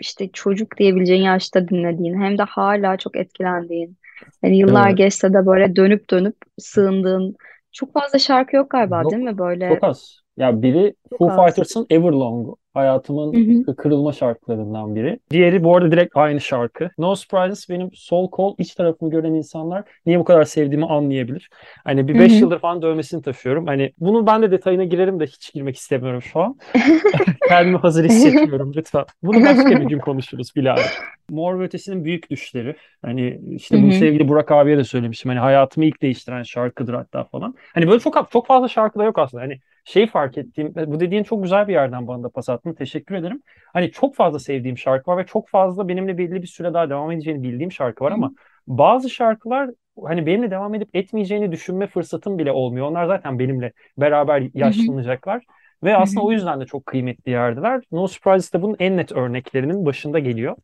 işte çocuk diyebileceğin yaşta dinlediğin hem de hala çok etkilendiğin. Yani yıllar Ee, geçse de böyle dönüp dönüp sığındığın çok fazla şarkı yok galiba değil Yok. mi? Böyle Çok az. Ya biri çok Foo az. Fighters'ın Everlong. Hı Hayatımın hı, kırılma şarkılarından biri. Diğeri bu arada direkt aynı şarkı. No Surprises benim sol kol iç tarafımı gören insanlar niye bu kadar sevdiğimi anlayabilir. Hani bir hı 5 hı. yıldır falan dövmesini taşıyorum. Hani bunu ben de detayına girerim de hiç girmek istemiyorum şu an. [LAUGHS] Kendimi hazır hissetmiyorum lütfen. Bunu [LAUGHS] başka bir gün konuşuruz Bilal. Mor ve Ötesi'nin büyük düşleri. Hani işte bunu sevgili Burak abiye de söylemiştim. Hani hayatımı ilk değiştiren şarkıdır hatta falan. Hani böyle çok çok fazla şarkı da yok aslında. Hani şeyi fark ettiğim, bu dediğin çok güzel bir yerden bana da pas attın. Teşekkür ederim. Hani çok fazla sevdiğim şarkı var ve çok fazla benimle belli bir süre daha devam edeceğini bildiğim şarkı var ama bazı şarkılar hani benimle devam edip etmeyeceğini düşünme fırsatım bile olmuyor. Onlar zaten benimle beraber hı hı, yaşlanacaklar. Ve aslında o yüzden de çok kıymetli yerdeler. No Surprises de bunun en net örneklerinin başında geliyor.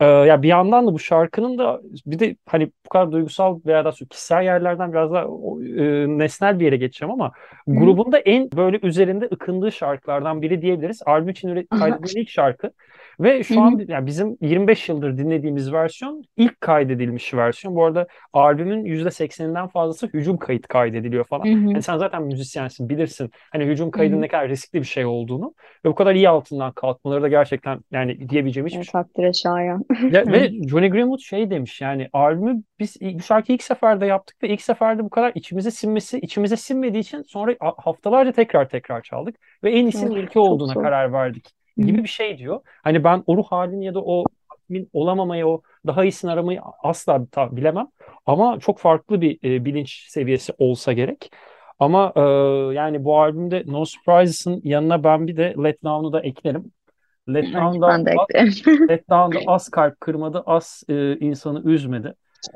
Ee, ya bir yandan da bu şarkının da bir de hani bu kadar duygusal veya da kişisel yerlerden biraz daha e, nesnel bir yere geçeceğim ama hı. grubun da en böyle üzerinde ıkındığı şarkılardan biri diyebiliriz. Albüm için kaydedilen ilk şarkı ve şu hı, an yani bizim 25 yıldır dinlediğimiz versiyon ilk kaydedilmiş versiyon. Bu arada albümün %80'inden fazlası hücum kayıt kaydediliyor falan. Hani sen zaten müzisyensin bilirsin hani hücum kaydının ne kadar riskli bir şey olduğunu ve bu kadar iyi altından kalkmaları da gerçekten yani diyebileceğim hiçbir şey takdire şayan. Ya, ve [LAUGHS] Johnny Greenwood şey demiş yani albümü biz bu şarkıyı ilk seferde yaptık ve ilk seferde bu kadar içimize sinmesi içimize sinmediği için sonra haftalarca tekrar tekrar çaldık ve en iyisinin ilki olduğuna zor. karar verdik gibi bir şey diyor. Hani ben o ruh halini ya da o tatmin olamamayı o daha iyisini aramayı asla bilemem ama çok farklı bir e, bilinç seviyesi olsa gerek. Ama e, yani bu albümde No Surprises'ın yanına ben bir de Let Down'u da eklerim. Letdown'da [LAUGHS] az kalp kırmadı, az e, insanı üzmedi.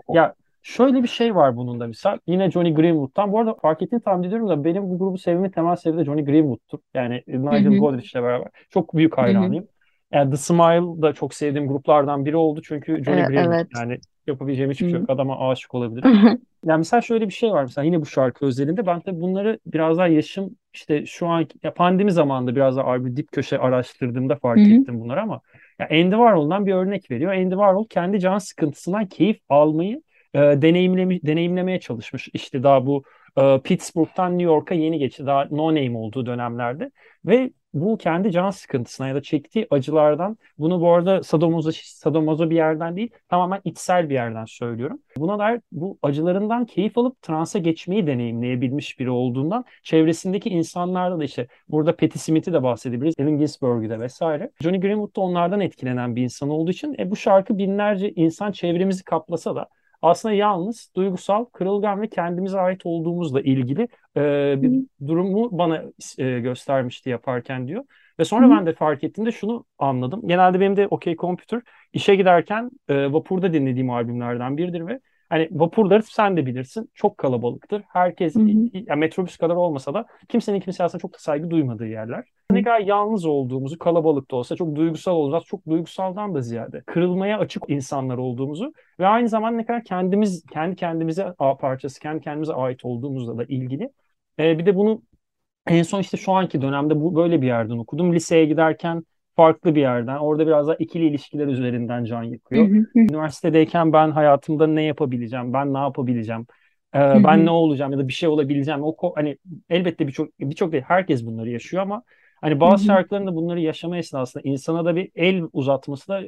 Ya şöyle bir şey var bunun da misal. Yine Johnny Greenwood'dan. Bu arada fark ettiğini tahmin ediyorum da benim bu grubu sevmemin temel sebebi de Johnny Greenwood'tur. Yani e, Nigel hı, Godric'le beraber. Çok büyük hayranıyım. Yani The Smile da çok sevdiğim gruplardan biri oldu. Çünkü Johnny E, Greenwood evet. yani yapabileceğim hiçbir şey yok. Adama aşık olabilirim. Yani mesela şöyle bir şey var mesela yine bu şarkı özelinde ben tabii bunları biraz daha yaşım işte şu an ya pandemi zamanında biraz daha albüm dip köşe araştırdığımda fark ettim bunları ama ya Andy Warhol'dan bir örnek veriyor. Andy Warhol kendi can sıkıntısından keyif almayı e, deneyimleme, deneyimlemeye çalışmış. İşte daha bu e, Pittsburgh'tan New York'a yeni geçti. Daha no name olduğu dönemlerde ve bu kendi can sıkıntısına ya da çektiği acılardan bunu bu arada sadomazo, sadomazo bir yerden değil tamamen içsel bir yerden söylüyorum. Buna dair bu acılarından keyif alıp transa geçmeyi deneyimleyebilmiş biri olduğundan çevresindeki insanlarda da işte burada Patti Smith'i de bahsedebiliriz. Allen Ginsberg'ü de vesaire. Johnny Greenwood da onlardan etkilenen bir insan olduğu için e, bu şarkı binlerce insan çevremizi kaplasa da aslında yalnız duygusal, kırılgan ve kendimize ait olduğumuzla ilgili e, bir durumu bana e, göstermişti yaparken diyor. Ve sonra ben de fark ettiğimde şunu anladım. Genelde benim de OK Computer işe giderken e, vapurda dinlediğim albümlerden biridir ve hani vapurları sen de bilirsin çok kalabalıktır. Herkes hı hı, yani metrobüs kadar olmasa da kimsenin kimseye aslında çok da saygı duymadığı yerler. Ne kadar yalnız olduğumuzu, kalabalık da olsa çok duygusal olduğumuzu, çok duygusaldan da ziyade kırılmaya açık insanlar olduğumuzu ve aynı zamanda ne kadar kendimiz, kendi kendimize a parçası, kendi kendimize ait olduğumuzla da ilgili. E, bir de bunu en son işte şu anki dönemde bu böyle bir yerden okudum. Liseye giderken farklı bir yerden. Orada biraz daha ikili ilişkiler üzerinden can yakıyor. Üniversitedeyken ben hayatımda ne yapabileceğim, ben ne yapabileceğim, e, ben ne olacağım ya da bir şey olabileceğim. O hani elbette birçok birçok değil herkes bunları yaşıyor ama hani bazı şarkıların da bunları yaşama esnasında insana da bir el uzatması da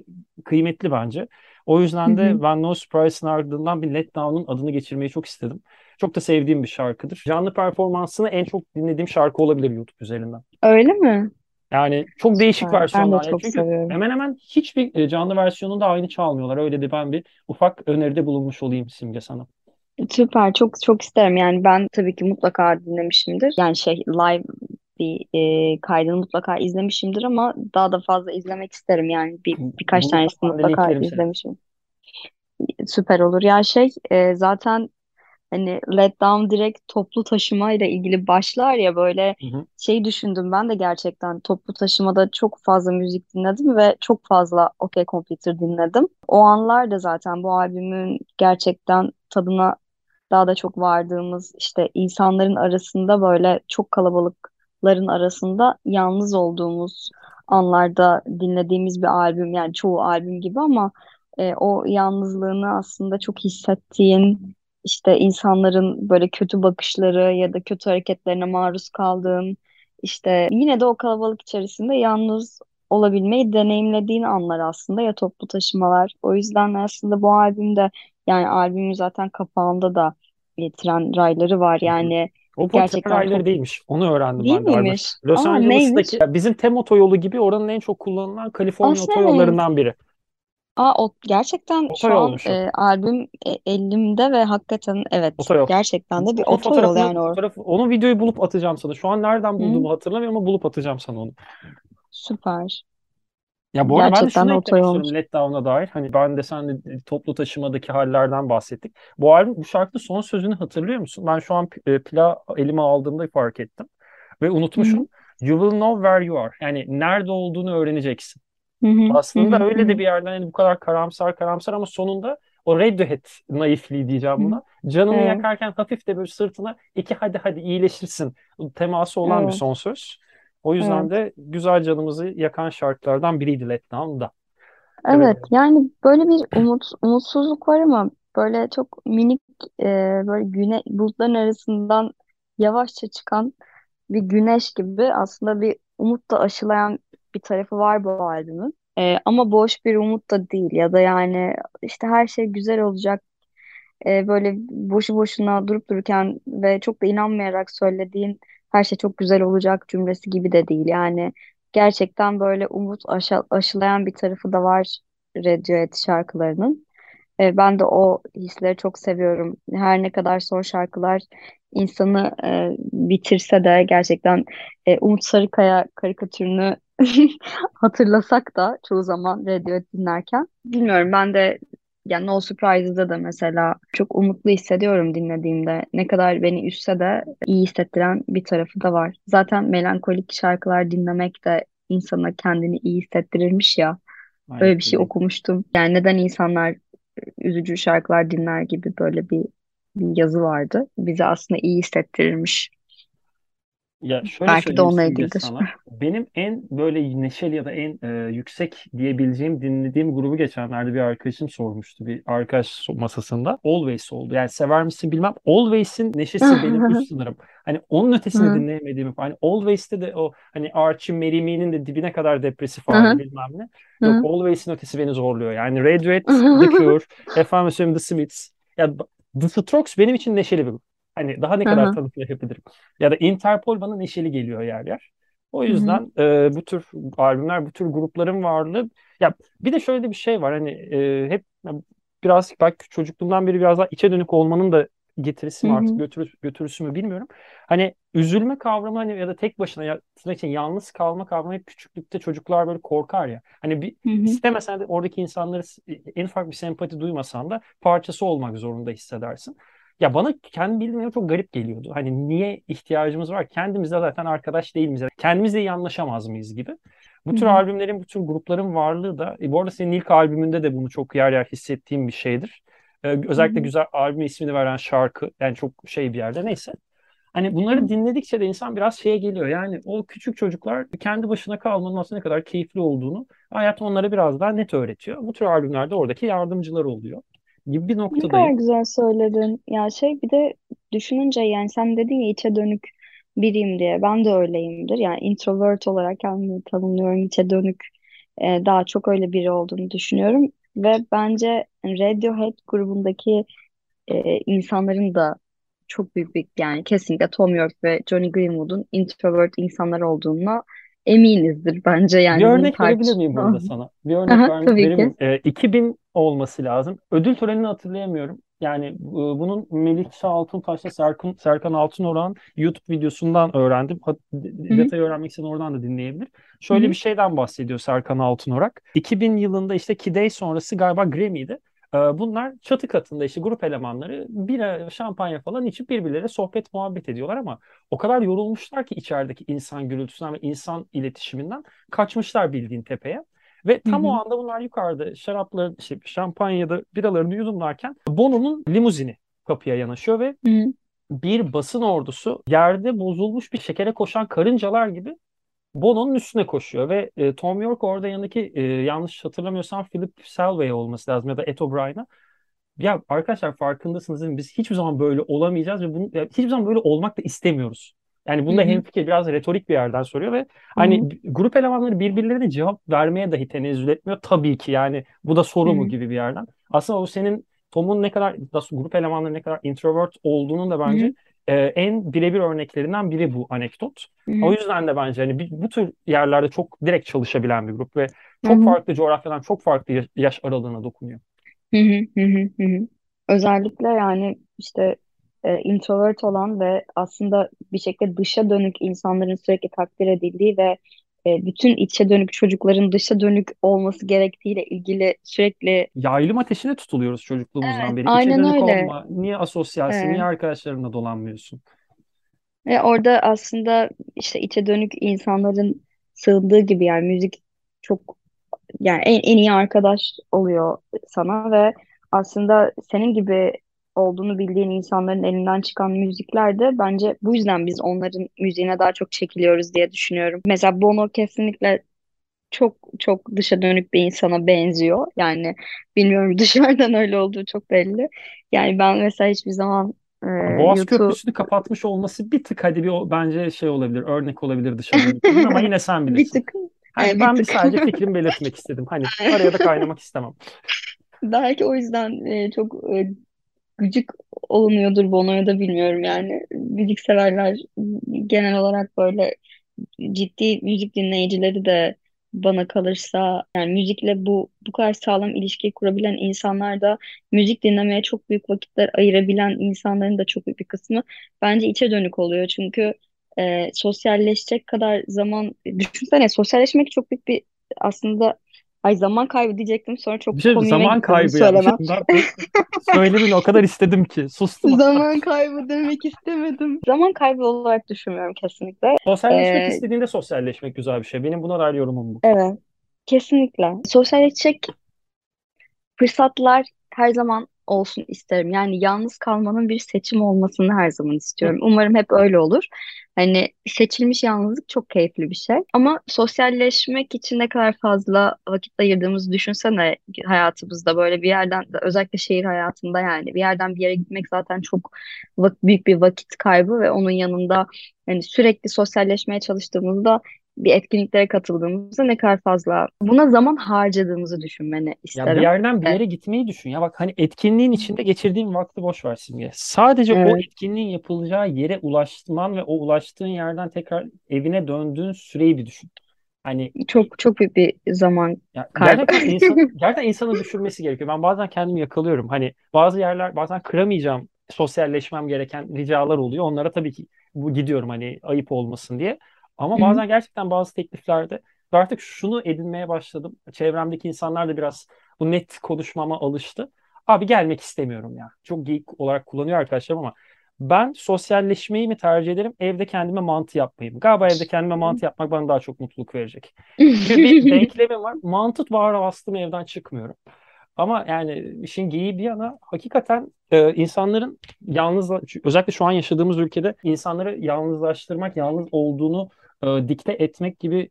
kıymetli bence. O yüzden de ben No Surprise'ın ardından bir Let Down'un adını geçirmeyi çok istedim. Çok da sevdiğim bir şarkıdır. Canlı performansını en çok dinlediğim şarkı olabilir YouTube üzerinden. Öyle mi? Yani çok değişik Süper. Ben de versiyonlar. Çok çünkü seviyorum. hemen hemen hiçbir e, canlı versiyonunda aynı çalmıyorlar. Öyle de ben bir ufak öneride bulunmuş olayım Simge sana. Süper. Çok çok isterim. Yani ben tabii ki mutlaka dinlemişimdir. Yani şey live bir e, kaydını mutlaka izlemişimdir ama daha da fazla izlemek isterim. Yani bir birkaç tanesini mutlaka linklerim seni. izlemişim. Süper olur. Ya şey e, zaten hani Let Down direkt toplu taşıma ile ilgili başlar ya böyle Hı hı. şey düşündüm ben de gerçekten toplu taşımada çok fazla müzik dinledim ve çok fazla OK Computer dinledim. O anlar da zaten bu albümün gerçekten tadına daha da çok vardığımız işte insanların arasında böyle çok kalabalıkların arasında yalnız olduğumuz anlarda dinlediğimiz bir albüm yani çoğu albüm gibi ama e, o yalnızlığını aslında çok hissettiğin işte insanların böyle kötü bakışları ya da kötü hareketlerine maruz kaldığın işte yine de o kalabalık içerisinde yalnız olabilmeyi deneyimlediğin anlar aslında ya toplu taşımalar. O yüzden aslında bu albümde yani albümün zaten kapağında da e, tren rayları var yani O bu tren gerçekten rayları top değilmiş. Onu öğrendim değil ben galiba. miymiş? Los Aa neymiş? Angeles'taki ya bizim tem otoyolu gibi oranın en çok kullanılan Kaliforniya Aslında otoyollarından biri. Aa, o, gerçekten şu an Otoyolmuş o. e, albüm e, elimde ve hakikaten evet Otoyol. gerçekten de bir Onun otoyol fotoğrafını, yani o. fotoğrafı, onun videoyu bulup atacağım sana. Şu an nereden bulduğumu hatırlamıyorum ama bulup atacağım sana onu. süper. Ya bu arada ben de Gerçekten şunu de eklemek otoyolmuş. istiyorum Let Down'a dair. Hani ben de sen de toplu taşımadaki hallerden bahsettik. Bu albüm, bu şarkının son sözünü hatırlıyor musun? Ben şu an e, plağı elime aldığımda fark ettim. Ve Hı hı, unutmuşum. You will know where you are. Yani nerede olduğunu öğreneceksin. Hı hı, Aslında hı, öyle de bir yerden hani bu kadar karamsar karamsar ama sonunda o Radiohead naifliği diyeceğim buna. Canını Evet, yakarken hafif de böyle sırtına iki hadi hadi iyileşirsin teması olan bir evet, son söz. O yüzden evet. de güzel canımızı yakan şarkılardan biriydi Let Down'da. Evet. Evet yani böyle bir umut umutsuzluk var ama böyle çok minik e, böyle güne bulutların arasından yavaşça çıkan bir güneş gibi aslında bir umut da aşılayan bir tarafı var bu albümün. E, ama boş bir umut da değil ya da yani işte her şey güzel olacak e, böyle boşu boşuna durup dururken ve çok da inanmayarak söylediğin her şey çok güzel olacak cümlesi gibi de değil. Yani gerçekten böyle umut aşı- aşılayan bir tarafı da var Radiohead şarkılarının. E, ben de o hisleri çok seviyorum. Her ne kadar son şarkılar insanı e, bitirse de gerçekten e, Umut Sarıkaya karikatürünü [LAUGHS] hatırlasak da çoğu zaman Radiohead dinlerken. Bilmiyorum ben de yani No Surprises'da da mesela çok umutlu hissediyorum dinlediğimde. Ne kadar beni üzse de iyi hissettiren bir tarafı da var. Zaten melankolik şarkılar dinlemek de insana kendini iyi hissettirirmiş ya. Aynı Öyle bir şey okumuştum. Yani neden insanlar üzücü şarkılar dinler gibi böyle bir, bir yazı vardı. Bizi aslında iyi hissettirirmiş. Ya şöyle Belki de onunla ilgilidir. sana. Benim en böyle neşeli ya da en e, yüksek diyebileceğim dinlediğim grubu geçenlerde bir arkadaşım sormuştu bir arkadaş masasında. Always oldu. Yani sever misin bilmem. Always'in neşesi [LAUGHS] benim üst sınırım. Hani onun ötesini Hı dinleyemediğim. Hani Always'te de o hani Archie Mary Me'nin de dibine kadar depresif hali bilmem ne. Yok Always'in ötesi beni zorluyor. Yani Radiohead, [LAUGHS] The hı Cure, efendim söyleyeyim The Smiths. Ya The Strokes benim için neşeli bir grup. Hani daha ne kadar hı tanıtmayabilirim. Ya da Interpol bana neşeli geliyor yer yer. O hı hı yüzden e, bu tür albümler, bu tür grupların varlığı. Ya bir de şöyle bir şey var. Hani e, hep biraz belki çocukluğumdan beri biraz daha içe dönük olmanın da getirisi mi artık hı götürü, götürüsü mü bilmiyorum. Hani üzülme kavramı hani ya da tek başına ya, için yalnız kalma kavramı hep küçüklükte çocuklar böyle korkar ya. Hani bir hı hı istemesen de oradaki insanları en ufak bir sempati duymasan da parçası olmak zorunda hissedersin. Ya bana kendi bildiğim çok garip geliyordu. Hani niye ihtiyacımız var? Kendimizle zaten arkadaş değil miyiz? Kendimizle iyi anlaşamaz mıyız gibi. Bu tür hı albümlerin, bu tür grupların varlığı da, e, bu arada senin ilk albümünde de bunu çok yer yer hissettiğim bir şeydir. Ee, özellikle hı güzel albüme ismini veren şarkı, yani çok şey bir yerde neyse. Hani bunları dinledikçe de insan biraz şeye geliyor. Yani o küçük çocuklar kendi başına kalmanın aslında ne kadar keyifli olduğunu hayat onlara biraz daha net öğretiyor. Bu tür albümlerde oradaki yardımcılar oluyor gibi bir Ne kadar noktadayım. güzel söyledin. Ya şey bir de düşününce yani sen dedin ya içe dönük biriyim diye. Ben de öyleyimdir. Yani introvert olarak kendimi tanımlıyorum. içe dönük e, daha çok öyle biri olduğunu düşünüyorum. Ve bence Radiohead grubundaki e, insanların da çok büyük bir yani kesinlikle Tom York ve Johnny Greenwood'un introvert insanlar olduğuna eminizdir bence Bir yani bunu örnek verebilir miyim burada sana? Bir örnek Aha, ver, Tabii verir ki. miyim? Ee, 2000 olması lazım. Ödül törenini hatırlayamıyorum. Yani e, bunun Melihşah Altuntaş'la Serkan, Serkan Altınorak'ın YouTube videosundan öğrendim. Hı, Detayı öğrenmek isteyen oradan da dinleyebilir. Şöyle bir hı, şeyden bahsediyor Serkan Altınorak. 2000 yılında işte Key Day sonrası galiba Grammy'di. Ee, bunlar çatı katında işte grup elemanları bira, şampanya falan içip birbirleriyle sohbet muhabbet ediyorlar ama o kadar yorulmuşlar ki içerideki insan gürültüsünden ve insan iletişiminden kaçmışlar bildiğin tepeye. Ve tam Hı o anda bunlar yukarıda şarapları, işte şampanyada biralarını yudumlarken Bono'nun limuzini kapıya yanaşıyor ve Hı hı. bir basın ordusu yerde bozulmuş bir şekere koşan karıncalar gibi Bono'nun üstüne koşuyor ve e, Tom York orada yanındaki e, yanlış hatırlamıyorsam Philip Selway olması lazım ya da Ed O'Brien'a. Ya arkadaşlar farkındasınız değil mi? Biz hiçbir zaman böyle olamayacağız ve bunu, ya hiçbir zaman böyle olmak da istemiyoruz. Yani bunda hemfikir biraz retorik bir yerden soruyor ve hani b- grup elemanları birbirlerine cevap vermeye dahi tenezzül etmiyor. Tabii ki yani bu da soru mu hı. gibi bir yerden. Aslında o senin Tom'un ne kadar da grup elemanları ne kadar introvert olduğunun da bence hı. E, en birebir örneklerinden biri bu anekdot. Hı O yüzden de bence hani bu tür yerlerde çok direkt çalışabilen bir grup ve çok hı. farklı coğrafyadan çok farklı yaş, aralığına dokunuyor. Hı hı. Hı hı. Hı hı. Özellikle yani işte e, introvert olan ve aslında bir şekilde dışa dönük insanların sürekli takdir edildiği ve e, bütün içe dönük çocukların dışa dönük olması gerektiğiyle ilgili sürekli Yaylım ateşine tutuluyoruz çocukluğumuzdan evet beri. İçe aynen dönük öyle olma, niye asosyalsin, niye e, arkadaşlarınla dolanmıyorsun? ve orada aslında işte içe dönük insanların sığındığı gibi yani müzik çok yani en, en iyi arkadaş oluyor sana ve aslında senin gibi olduğunu bildiğin insanların elinden çıkan müzikler de bence bu yüzden biz onların müziğine daha çok çekiliyoruz diye düşünüyorum. Mesela Bono kesinlikle çok çok dışa dönük bir insana benziyor. Yani bilmiyorum [LAUGHS] dışarıdan öyle olduğu çok belli. Yani ben mesela hiçbir zaman e, Boğaz YouTube Köprüsü'nü kapatmış olması bir tık hadi bir bence şey olabilir, örnek olabilir dışa dönüklüğün ama yine sen [LAUGHS] bir bilirsin. tık Hani e, bir ben bir tık sadece [LAUGHS] fikrimi belirtmek istedim. Hani araya da kaynamak istemem. belki o yüzden e, çok e, gıcık olunuyordur Bono'ya da bilmiyorum yani. Müzik severler genel olarak böyle ciddi müzik dinleyicileri de bana kalırsa yani müzikle bu bu kadar sağlam ilişkiyi kurabilen insanlar da müzik dinlemeye çok büyük vakitler ayırabilen insanların da çok büyük bir kısmı bence içe dönük oluyor. Çünkü e, sosyalleşecek kadar zaman düşünsene sosyalleşmek çok büyük bir aslında ay zaman kaybı diyecektim sonra Bir çok şey komiğime zaman kaybı. Bir şey söylemem. ben bu söylemini o kadar istedim ki sustum. Zaman kaybı demek istemedim. Zaman kaybı olarak düşünmüyorum kesinlikle. Sosyalleşmek Ee, istediğinde sosyalleşmek güzel bir şey. Benim buna dair yorumum bu. evet, kesinlikle. Sosyalleşecek fırsatlar her zaman olsun isterim. Yani yalnız kalmanın bir seçim olmasını her zaman istiyorum. Umarım hep öyle olur. Hani seçilmiş yalnızlık çok keyifli bir şey. Ama sosyalleşmek için ne kadar fazla vakit ayırdığımızı düşünsene hayatımızda böyle bir yerden özellikle şehir hayatında yani bir yerden bir yere gitmek zaten çok büyük bir vakit kaybı ve onun yanında hani sürekli sosyalleşmeye çalıştığımızda bir etkinliklere katıldığımızda ne kadar fazla buna zaman harcadığımızı düşünmeni Ya bir isterim. yerden bir yere gitmeyi düşün. Ya bak hani etkinliğin içinde geçirdiğin vakti boş ver Simge. Sadece o Evet, etkinliğin yapılacağı yere ulaşman ve o ulaştığın yerden tekrar evine döndüğün süreyi bir düşün. Hani çok çok büyük bir zaman ya kaybı. gerçekten insan [LAUGHS] gerçekten insanı düşürmesi gerekiyor. Ben bazen kendimi yakalıyorum. Hani bazı yerler bazen kıramayacağım sosyalleşmem gereken ricalar oluyor. Onlara tabii ki bu gidiyorum hani ayıp olmasın diye. Ama bazen gerçekten bazı tekliflerde ve artık şunu edinmeye başladım. Çevremdeki insanlar da biraz bu net konuşmama alıştı. Abi gelmek istemiyorum ya. Çok geyik olarak kullanıyor arkadaşlarım ama ben sosyalleşmeyi mi tercih ederim, evde kendime mantı yapmayı mı? Galiba evde kendime mantı yapmak bana daha çok mutluluk verecek bir [LAUGHS] denklemim var. Mantut bağıra bastım evden çıkmıyorum. Ama yani işin geyiği bir yana hakikaten e, insanların yalnız özellikle şu an yaşadığımız ülkede insanları yalnızlaştırmak, yalnız olduğunu e, dikte etmek gibi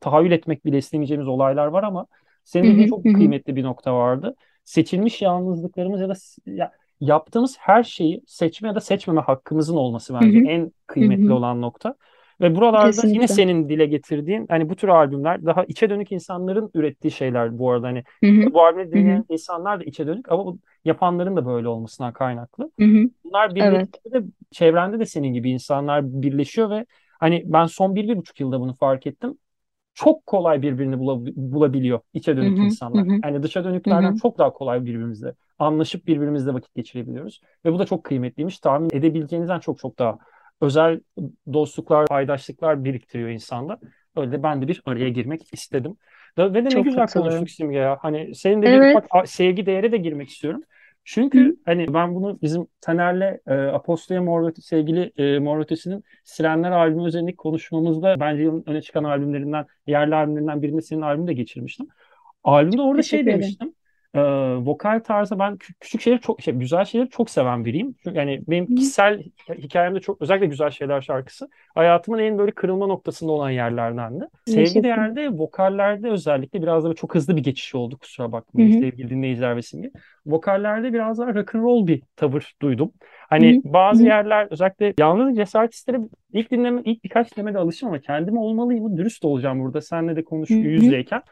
tahayyül etmek bile istemeyeceğimiz olaylar var ama senin dediğin çok kıymetli bir nokta vardı. Seçilmiş yalnızlıklarımız ya da ya, yaptığımız her şeyi seçme ya da seçmeme hakkımızın olması bence en kıymetli olan nokta. Ve buralarda yine Kesinlikle. senin dile getirdiğin hani bu tür albümler daha içe dönük insanların ürettiği şeyler bu arada hani Hı hı, bu hı hı, dinleyen insanlar da içe dönük ama bu yapanların da böyle olmasından kaynaklı. hı hı. Bunlar Evet. birleşince de çevrende de senin gibi insanlar birleşiyor ve hani ben son bir, bir buçuk yılda bunu fark ettim. Çok kolay birbirini bula- bulabiliyor içe Hı dönük hı, hı insanlar. hı, Yani dışa hı dönüklerden hı, çok daha kolay birbirimizle anlaşıp birbirimizle vakit geçirebiliyoruz. Ve bu da çok kıymetliymiş. Tahmin edebileceğinizden çok çok daha özel dostluklar, paydaşlıklar biriktiriyor insanda. Öyle de ben de bir araya girmek istedim. Ve de ne Çok güzel konuştuk Simge ya. Hani senin de bir Evet. ufak sevgi değere de girmek istiyorum. Hı Çünkü hani ben bunu bizim Taner'le e, Apostolya Mor Ötesi- sevgili e, Mor Ötesi'nin Sirenler albümü üzerindeki konuşmamızda bence yılın öne çıkan albümlerinden, yerli albümlerinden birinde senin albümü de geçirmiştim. Albümde orada şey ederim. demiştim. E, vokal tarzı ben kü- küçük şeyleri çok şey, güzel şeyleri çok seven biriyim. Çünkü yani benim kişisel hikayemde çok özellikle güzel şeyler şarkısı hayatımın en böyle kırılma noktasında olan yerlerdendi. Sevgi değerde vokallerde özellikle biraz da çok hızlı bir geçiş oldu kusura bakmayın hı. sevgili dinleyiciler ve Simge. Vokallerde biraz daha rock and roll bir tavır duydum. Hani hı. bazı Hı yerler özellikle yalnız cesaret hisleri ilk dinleme ilk birkaç dinlemede alışım ama kendim olmalıyım dürüst olacağım burada seninle de konuş hı. yüz Hı yüzeyken. E,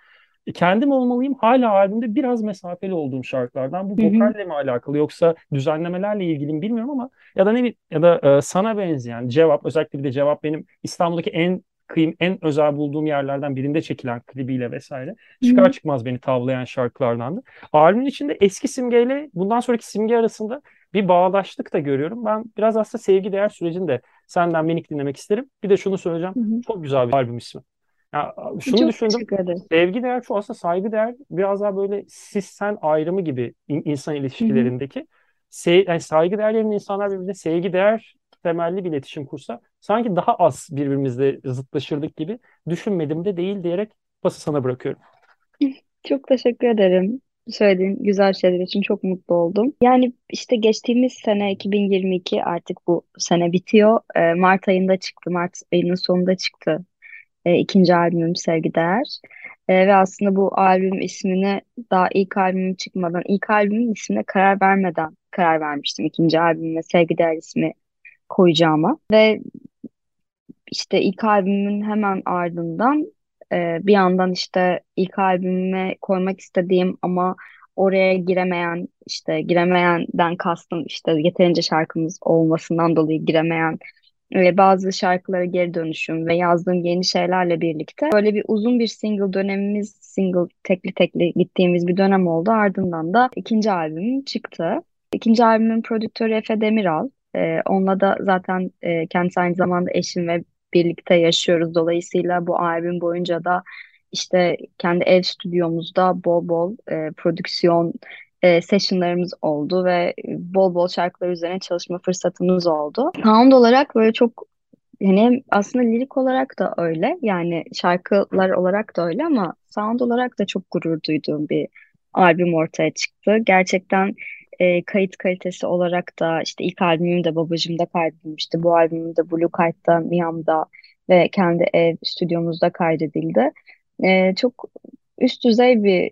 Kendim olmalıyım hala albümde biraz mesafeli olduğum şarkılardan. Bu vokalle mi alakalı yoksa düzenlemelerle ilgili mi bilmiyorum ama ya da ne ya da e, sana benzeyen cevap özellikle bir de cevap benim İstanbul'daki en kıyım en özel bulduğum yerlerden birinde çekilen klibiyle vesaire çıkar çıkmaz beni tavlayan şarkılardandı. Albümün içinde eski simgeyle bundan sonraki simge arasında bir bağdaşlık da görüyorum. Ben biraz aslında sevgi değer sürecini de senden minik dinlemek isterim. Bir de şunu söyleyeceğim. Hı hı. Çok güzel bir albüm ismi. Ya, şunu Çok düşündüm. teşekkür ederim. Sevgi değer şu aslında saygı değer biraz daha böyle siz sen ayrımı gibi in- insan Hı hı. ilişkilerindeki se yani saygı değerlerinin insanlar birbirine sevgi değer temelli bir iletişim kursa sanki daha az birbirimizle zıtlaşırdık gibi düşünmedim de değil diyerek pası sana bırakıyorum. [LAUGHS] Çok teşekkür ederim. Söylediğin güzel şeyler için çok mutlu oldum. Yani işte geçtiğimiz sene 2022 artık bu sene bitiyor. Ee, Mart ayında çıktı. Mart ayının sonunda çıktı. Ee, ikinci albümüm Sevgi Değer. Ee, ve aslında bu albüm ismini daha ilk albümüm çıkmadan, ilk albümün ismine karar vermeden karar vermiştim. İkinci albümüme Sevgi Değer ismi koyacağıma. Ve işte ilk albümün hemen ardından e, bir yandan işte ilk albümüme koymak istediğim ama oraya giremeyen işte giremeyenden kastım işte yeterince şarkımız olmasından dolayı giremeyen e, bazı şarkılara geri dönüşüm ve yazdığım yeni şeylerle birlikte böyle bir uzun bir single dönemimiz single tekli tekli gittiğimiz bir dönem oldu. Ardından da ikinci albümüm çıktı. İkinci albümün prodüktörü Efe Demiral. E, onunla da zaten e, kendisi aynı zamanda eşim ve birlikte yaşıyoruz. Dolayısıyla bu albüm boyunca da işte kendi ev stüdyomuzda bol bol e, prodüksiyon e, sessionlarımız oldu ve bol bol şarkılar üzerine çalışma fırsatımız oldu. Sound olarak böyle çok yani aslında lirik olarak da öyle yani şarkılar olarak da öyle ama sound olarak da çok gurur duyduğum bir albüm ortaya çıktı. Gerçekten e, kayıt kalitesi olarak da işte ilk albümüm de Babacım'da kaydedilmişti. Bu albümüm de Blue Kite'da, Miami'da ve kendi ev stüdyomuzda kaydedildi. E, çok üst düzey bir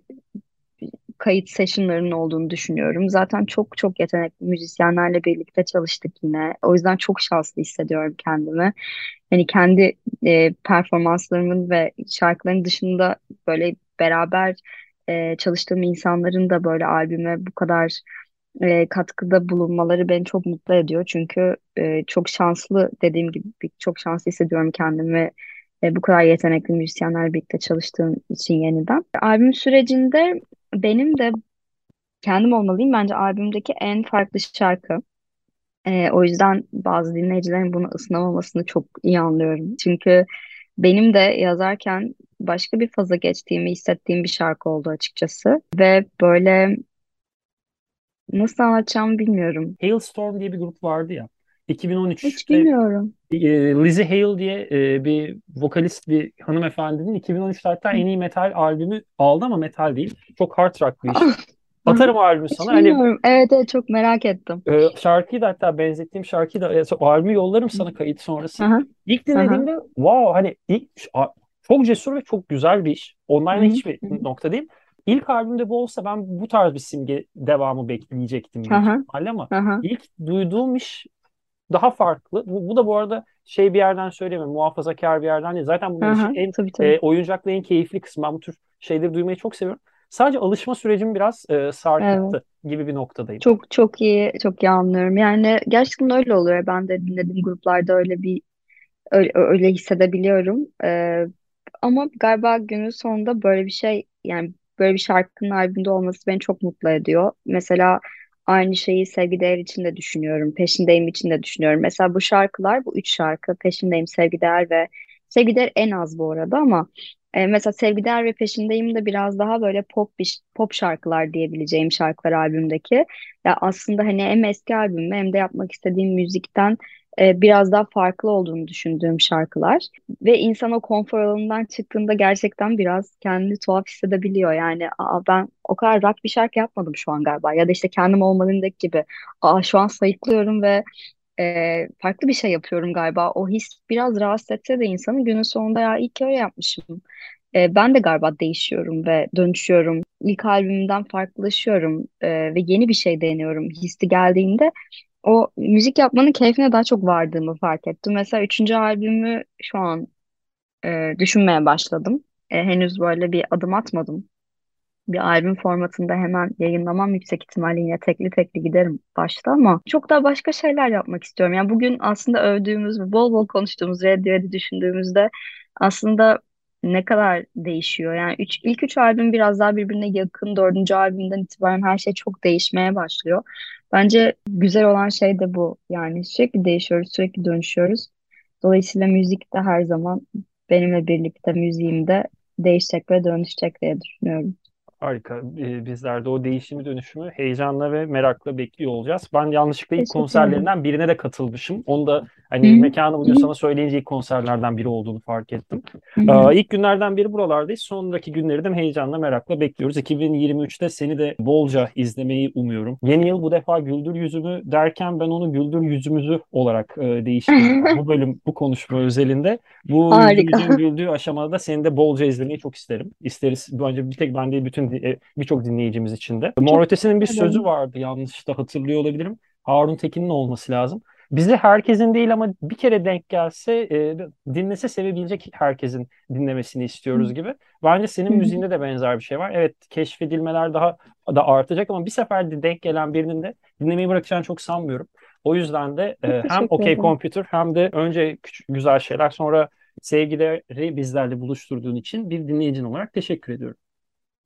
kayıt sessionlarının olduğunu düşünüyorum. Zaten çok çok yetenekli müzisyenlerle birlikte çalıştık yine. O yüzden çok şanslı hissediyorum kendimi. Hani kendi e, performanslarımın ve şarkıların dışında böyle beraber e, çalıştığım insanların da böyle albüme bu kadar e, katkıda bulunmaları beni çok mutlu ediyor. Çünkü e, çok şanslı dediğim gibi çok şanslı hissediyorum kendimi. E, bu kadar yetenekli müzisyenlerle birlikte çalıştığım için yeniden. Albüm sürecinde benim de kendim olmalıyım bence albümdeki en farklı şarkı. Ee, o yüzden bazı dinleyicilerin bunu ısınamamasını çok iyi anlıyorum. Çünkü benim de yazarken başka bir faza geçtiğimi hissettiğim bir şarkı oldu açıkçası. Ve böyle nasıl anlatacağımı bilmiyorum. Hailstorm diye bir grup vardı ya. Hiç 2013'te bilmiyorum. e, Lizzie Hale diye e, bir vokalist bir hanımefendinin 2013'te hatta en iyi metal albümü aldı ama metal değil. Çok hard rock bir iş. Atarım o albümü Hiç sana. Hani bilmiyorum. Evet evet çok merak ettim. e, şarkıyı da hatta benzettiğim şarkıyı da e, albümü yollarım sana kayıt sonrası. Aha, İlk dinlediğimde wow hani ilk çok cesur ve çok güzel bir iş. Online'a hiçbir nokta değil. İlk albümde bu olsa ben bu tarz bir simge devamı bekleyecektim aha, ama aha, ilk duyduğum iş daha farklı. Bu, bu da bu arada şey bir yerden söyleyemem, muhafazakar bir yerden değil. Zaten bunun aha. için en Tabii tabii. e, oyuncakla en keyifli kısmı. Ben bu tür şeyleri duymayı çok seviyorum. Sadece alışma sürecim biraz e, Evet. sarkıttı gibi bir noktadayım. Çok çok iyi, çok iyi anlıyorum. Yani gerçekten öyle oluyor. Ben de dinlediğim gruplarda öyle bir öyle, öyle hissedebiliyorum. Ee, ama galiba günün sonunda böyle bir şey yani böyle bir şarkının albümde olması beni çok mutlu ediyor. Mesela aynı şeyi Sevgi Değer için de düşünüyorum. Peşindeyim için de düşünüyorum. Mesela bu şarkılar, bu üç şarkı Peşindeyim, Sevgi Değer ve Sevgider en az bu arada ama e, mesela Sevgider ve Peşindeyim de biraz daha böyle pop bir, pop şarkılar diyebileceğim şarkılar albümdeki. Ya aslında hani hem eski albüm hem de yapmak istediğim müzikten e, biraz daha farklı olduğunu düşündüğüm şarkılar. Ve insan o konfor alanından çıktığında gerçekten biraz kendini tuhaf hissedebiliyor. Yani aa, ben o kadar rock bir şarkı yapmadım şu an galiba. Ya da işte kendim olmalıyımdaki gibi. Aa, şu an sayıklıyorum ve e, farklı bir şey yapıyorum galiba. O his biraz rahatsız etse de insanın günün sonunda ya iyi ki öyle yapmışım. E, ben de galiba değişiyorum ve dönüşüyorum. İlk albümümden farklılaşıyorum e, ve yeni bir şey deniyorum. Hissi geldiğinde o müzik yapmanın keyfine daha çok vardığımı fark ettim. Mesela üçüncü albümü şu an e, düşünmeye başladım. E, henüz böyle bir adım atmadım. Bir albüm formatında hemen yayınlamam yüksek ihtimalle yine tekli tekli giderim başta ama çok daha başka şeyler yapmak istiyorum. Yani bugün aslında övdüğümüz bol bol konuştuğumuz Radiohead'i düşündüğümüzde aslında ne kadar değişiyor. Yani üç, ilk üç albüm biraz daha birbirine yakın. Dördüncü albümden itibaren her şey çok değişmeye başlıyor. Bence güzel olan şey de bu. Yani sürekli değişiyoruz, sürekli dönüşüyoruz. Dolayısıyla müzik de her zaman benimle birlikte müziğimde değişecek ve dönüşecek diye düşünüyorum. Harika. Ee, Bizler de o değişimi dönüşümü heyecanla ve merakla bekliyor olacağız. Ben yanlışlıkla ilk konserlerinden birine de katılmışım. Onu da hani hı. mekanı bugün sana söyleyince ilk konserlerden biri olduğunu fark ettim. Ee, İlk günlerden biri buralardayız. Sonraki günleri de heyecanla merakla bekliyoruz. 2023'te seni de bolca izlemeyi umuyorum. Yeni yıl bu defa güldür yüzümü derken ben onu güldür yüzümüzü olarak e, değiştirdim. [LAUGHS] Bu bölüm bu konuşma özelinde. Bu yüzümüzün güldüğü aşamada seni de bolca izlemeyi çok isterim. İsteriz. Bence bir tek ben değil bütün e, birçok dinleyicimiz için de. Mor Ötesi'nin bir sözü vardı. Yanlış da hatırlıyor olabilirim. Harun Tekin'in olması lazım. Bize herkesin değil ama bir kere denk gelse e, dinlese sevebilecek herkesin dinlemesini istiyoruz gibi. Bence senin müziğinde de benzer bir şey var. Evet keşfedilmeler daha da artacak ama bir seferde denk gelen birinin de dinlemeyi bırakacağını çok sanmıyorum. O yüzden de e, hem OK. Computer hem de önce küçük güzel şeyler sonra sevgileri bizlerle buluşturduğun için bir dinleyicin olarak teşekkür ediyorum.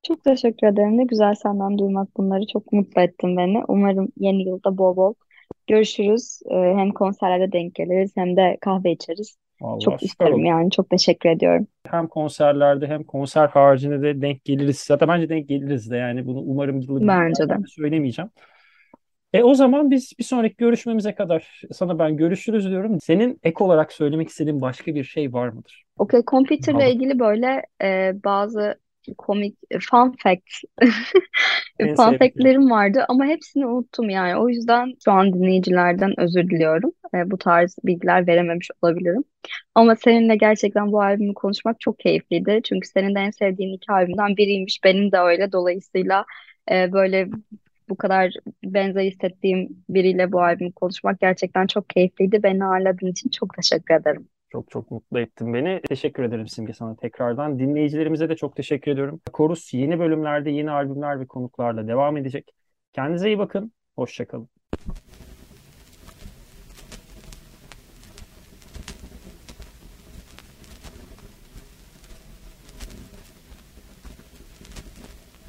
Çok teşekkür ederim. Ne güzel senden duymak bunları. Çok mutlu ettin beni. Umarım yeni yılda bol bol görüşürüz. Ee, Hem konserlerde denk geliriz hem de kahve içeriz. Allah Çok isterim olur. yani. Çok teşekkür ediyorum. Hem konserlerde hem konser haricinde de denk geliriz. Zaten bence denk geliriz de yani bunu umarım yılı Bence de. söylemeyeceğim. E o zaman biz bir sonraki görüşmemize kadar sana ben görüşürüz diyorum. Senin ek olarak söylemek istediğin başka bir şey var mıdır? Okay, computer'la ilgili böyle e, bazı komik fun fact En [LAUGHS] fun fact'lerim vardı ama hepsini unuttum yani. O yüzden şu an dinleyicilerden özür diliyorum. E, bu tarz bilgiler verememiş olabilirim. Ama seninle gerçekten bu albümü konuşmak çok keyifliydi. Çünkü senin de en sevdiğin iki albümden biriymiş. Benim de öyle. Dolayısıyla e, böyle bu kadar benzer hissettiğim biriyle bu albümü konuşmak gerçekten çok keyifliydi. Beni ağırladığın için çok teşekkür ederim. Çok çok mutlu ettin beni. Teşekkür ederim Simge sana tekrardan. Dinleyicilerimize de çok teşekkür ediyorum. Korus yeni bölümlerde yeni albümler ve konuklarla devam edecek. Kendinize iyi bakın. Hoşça kalın.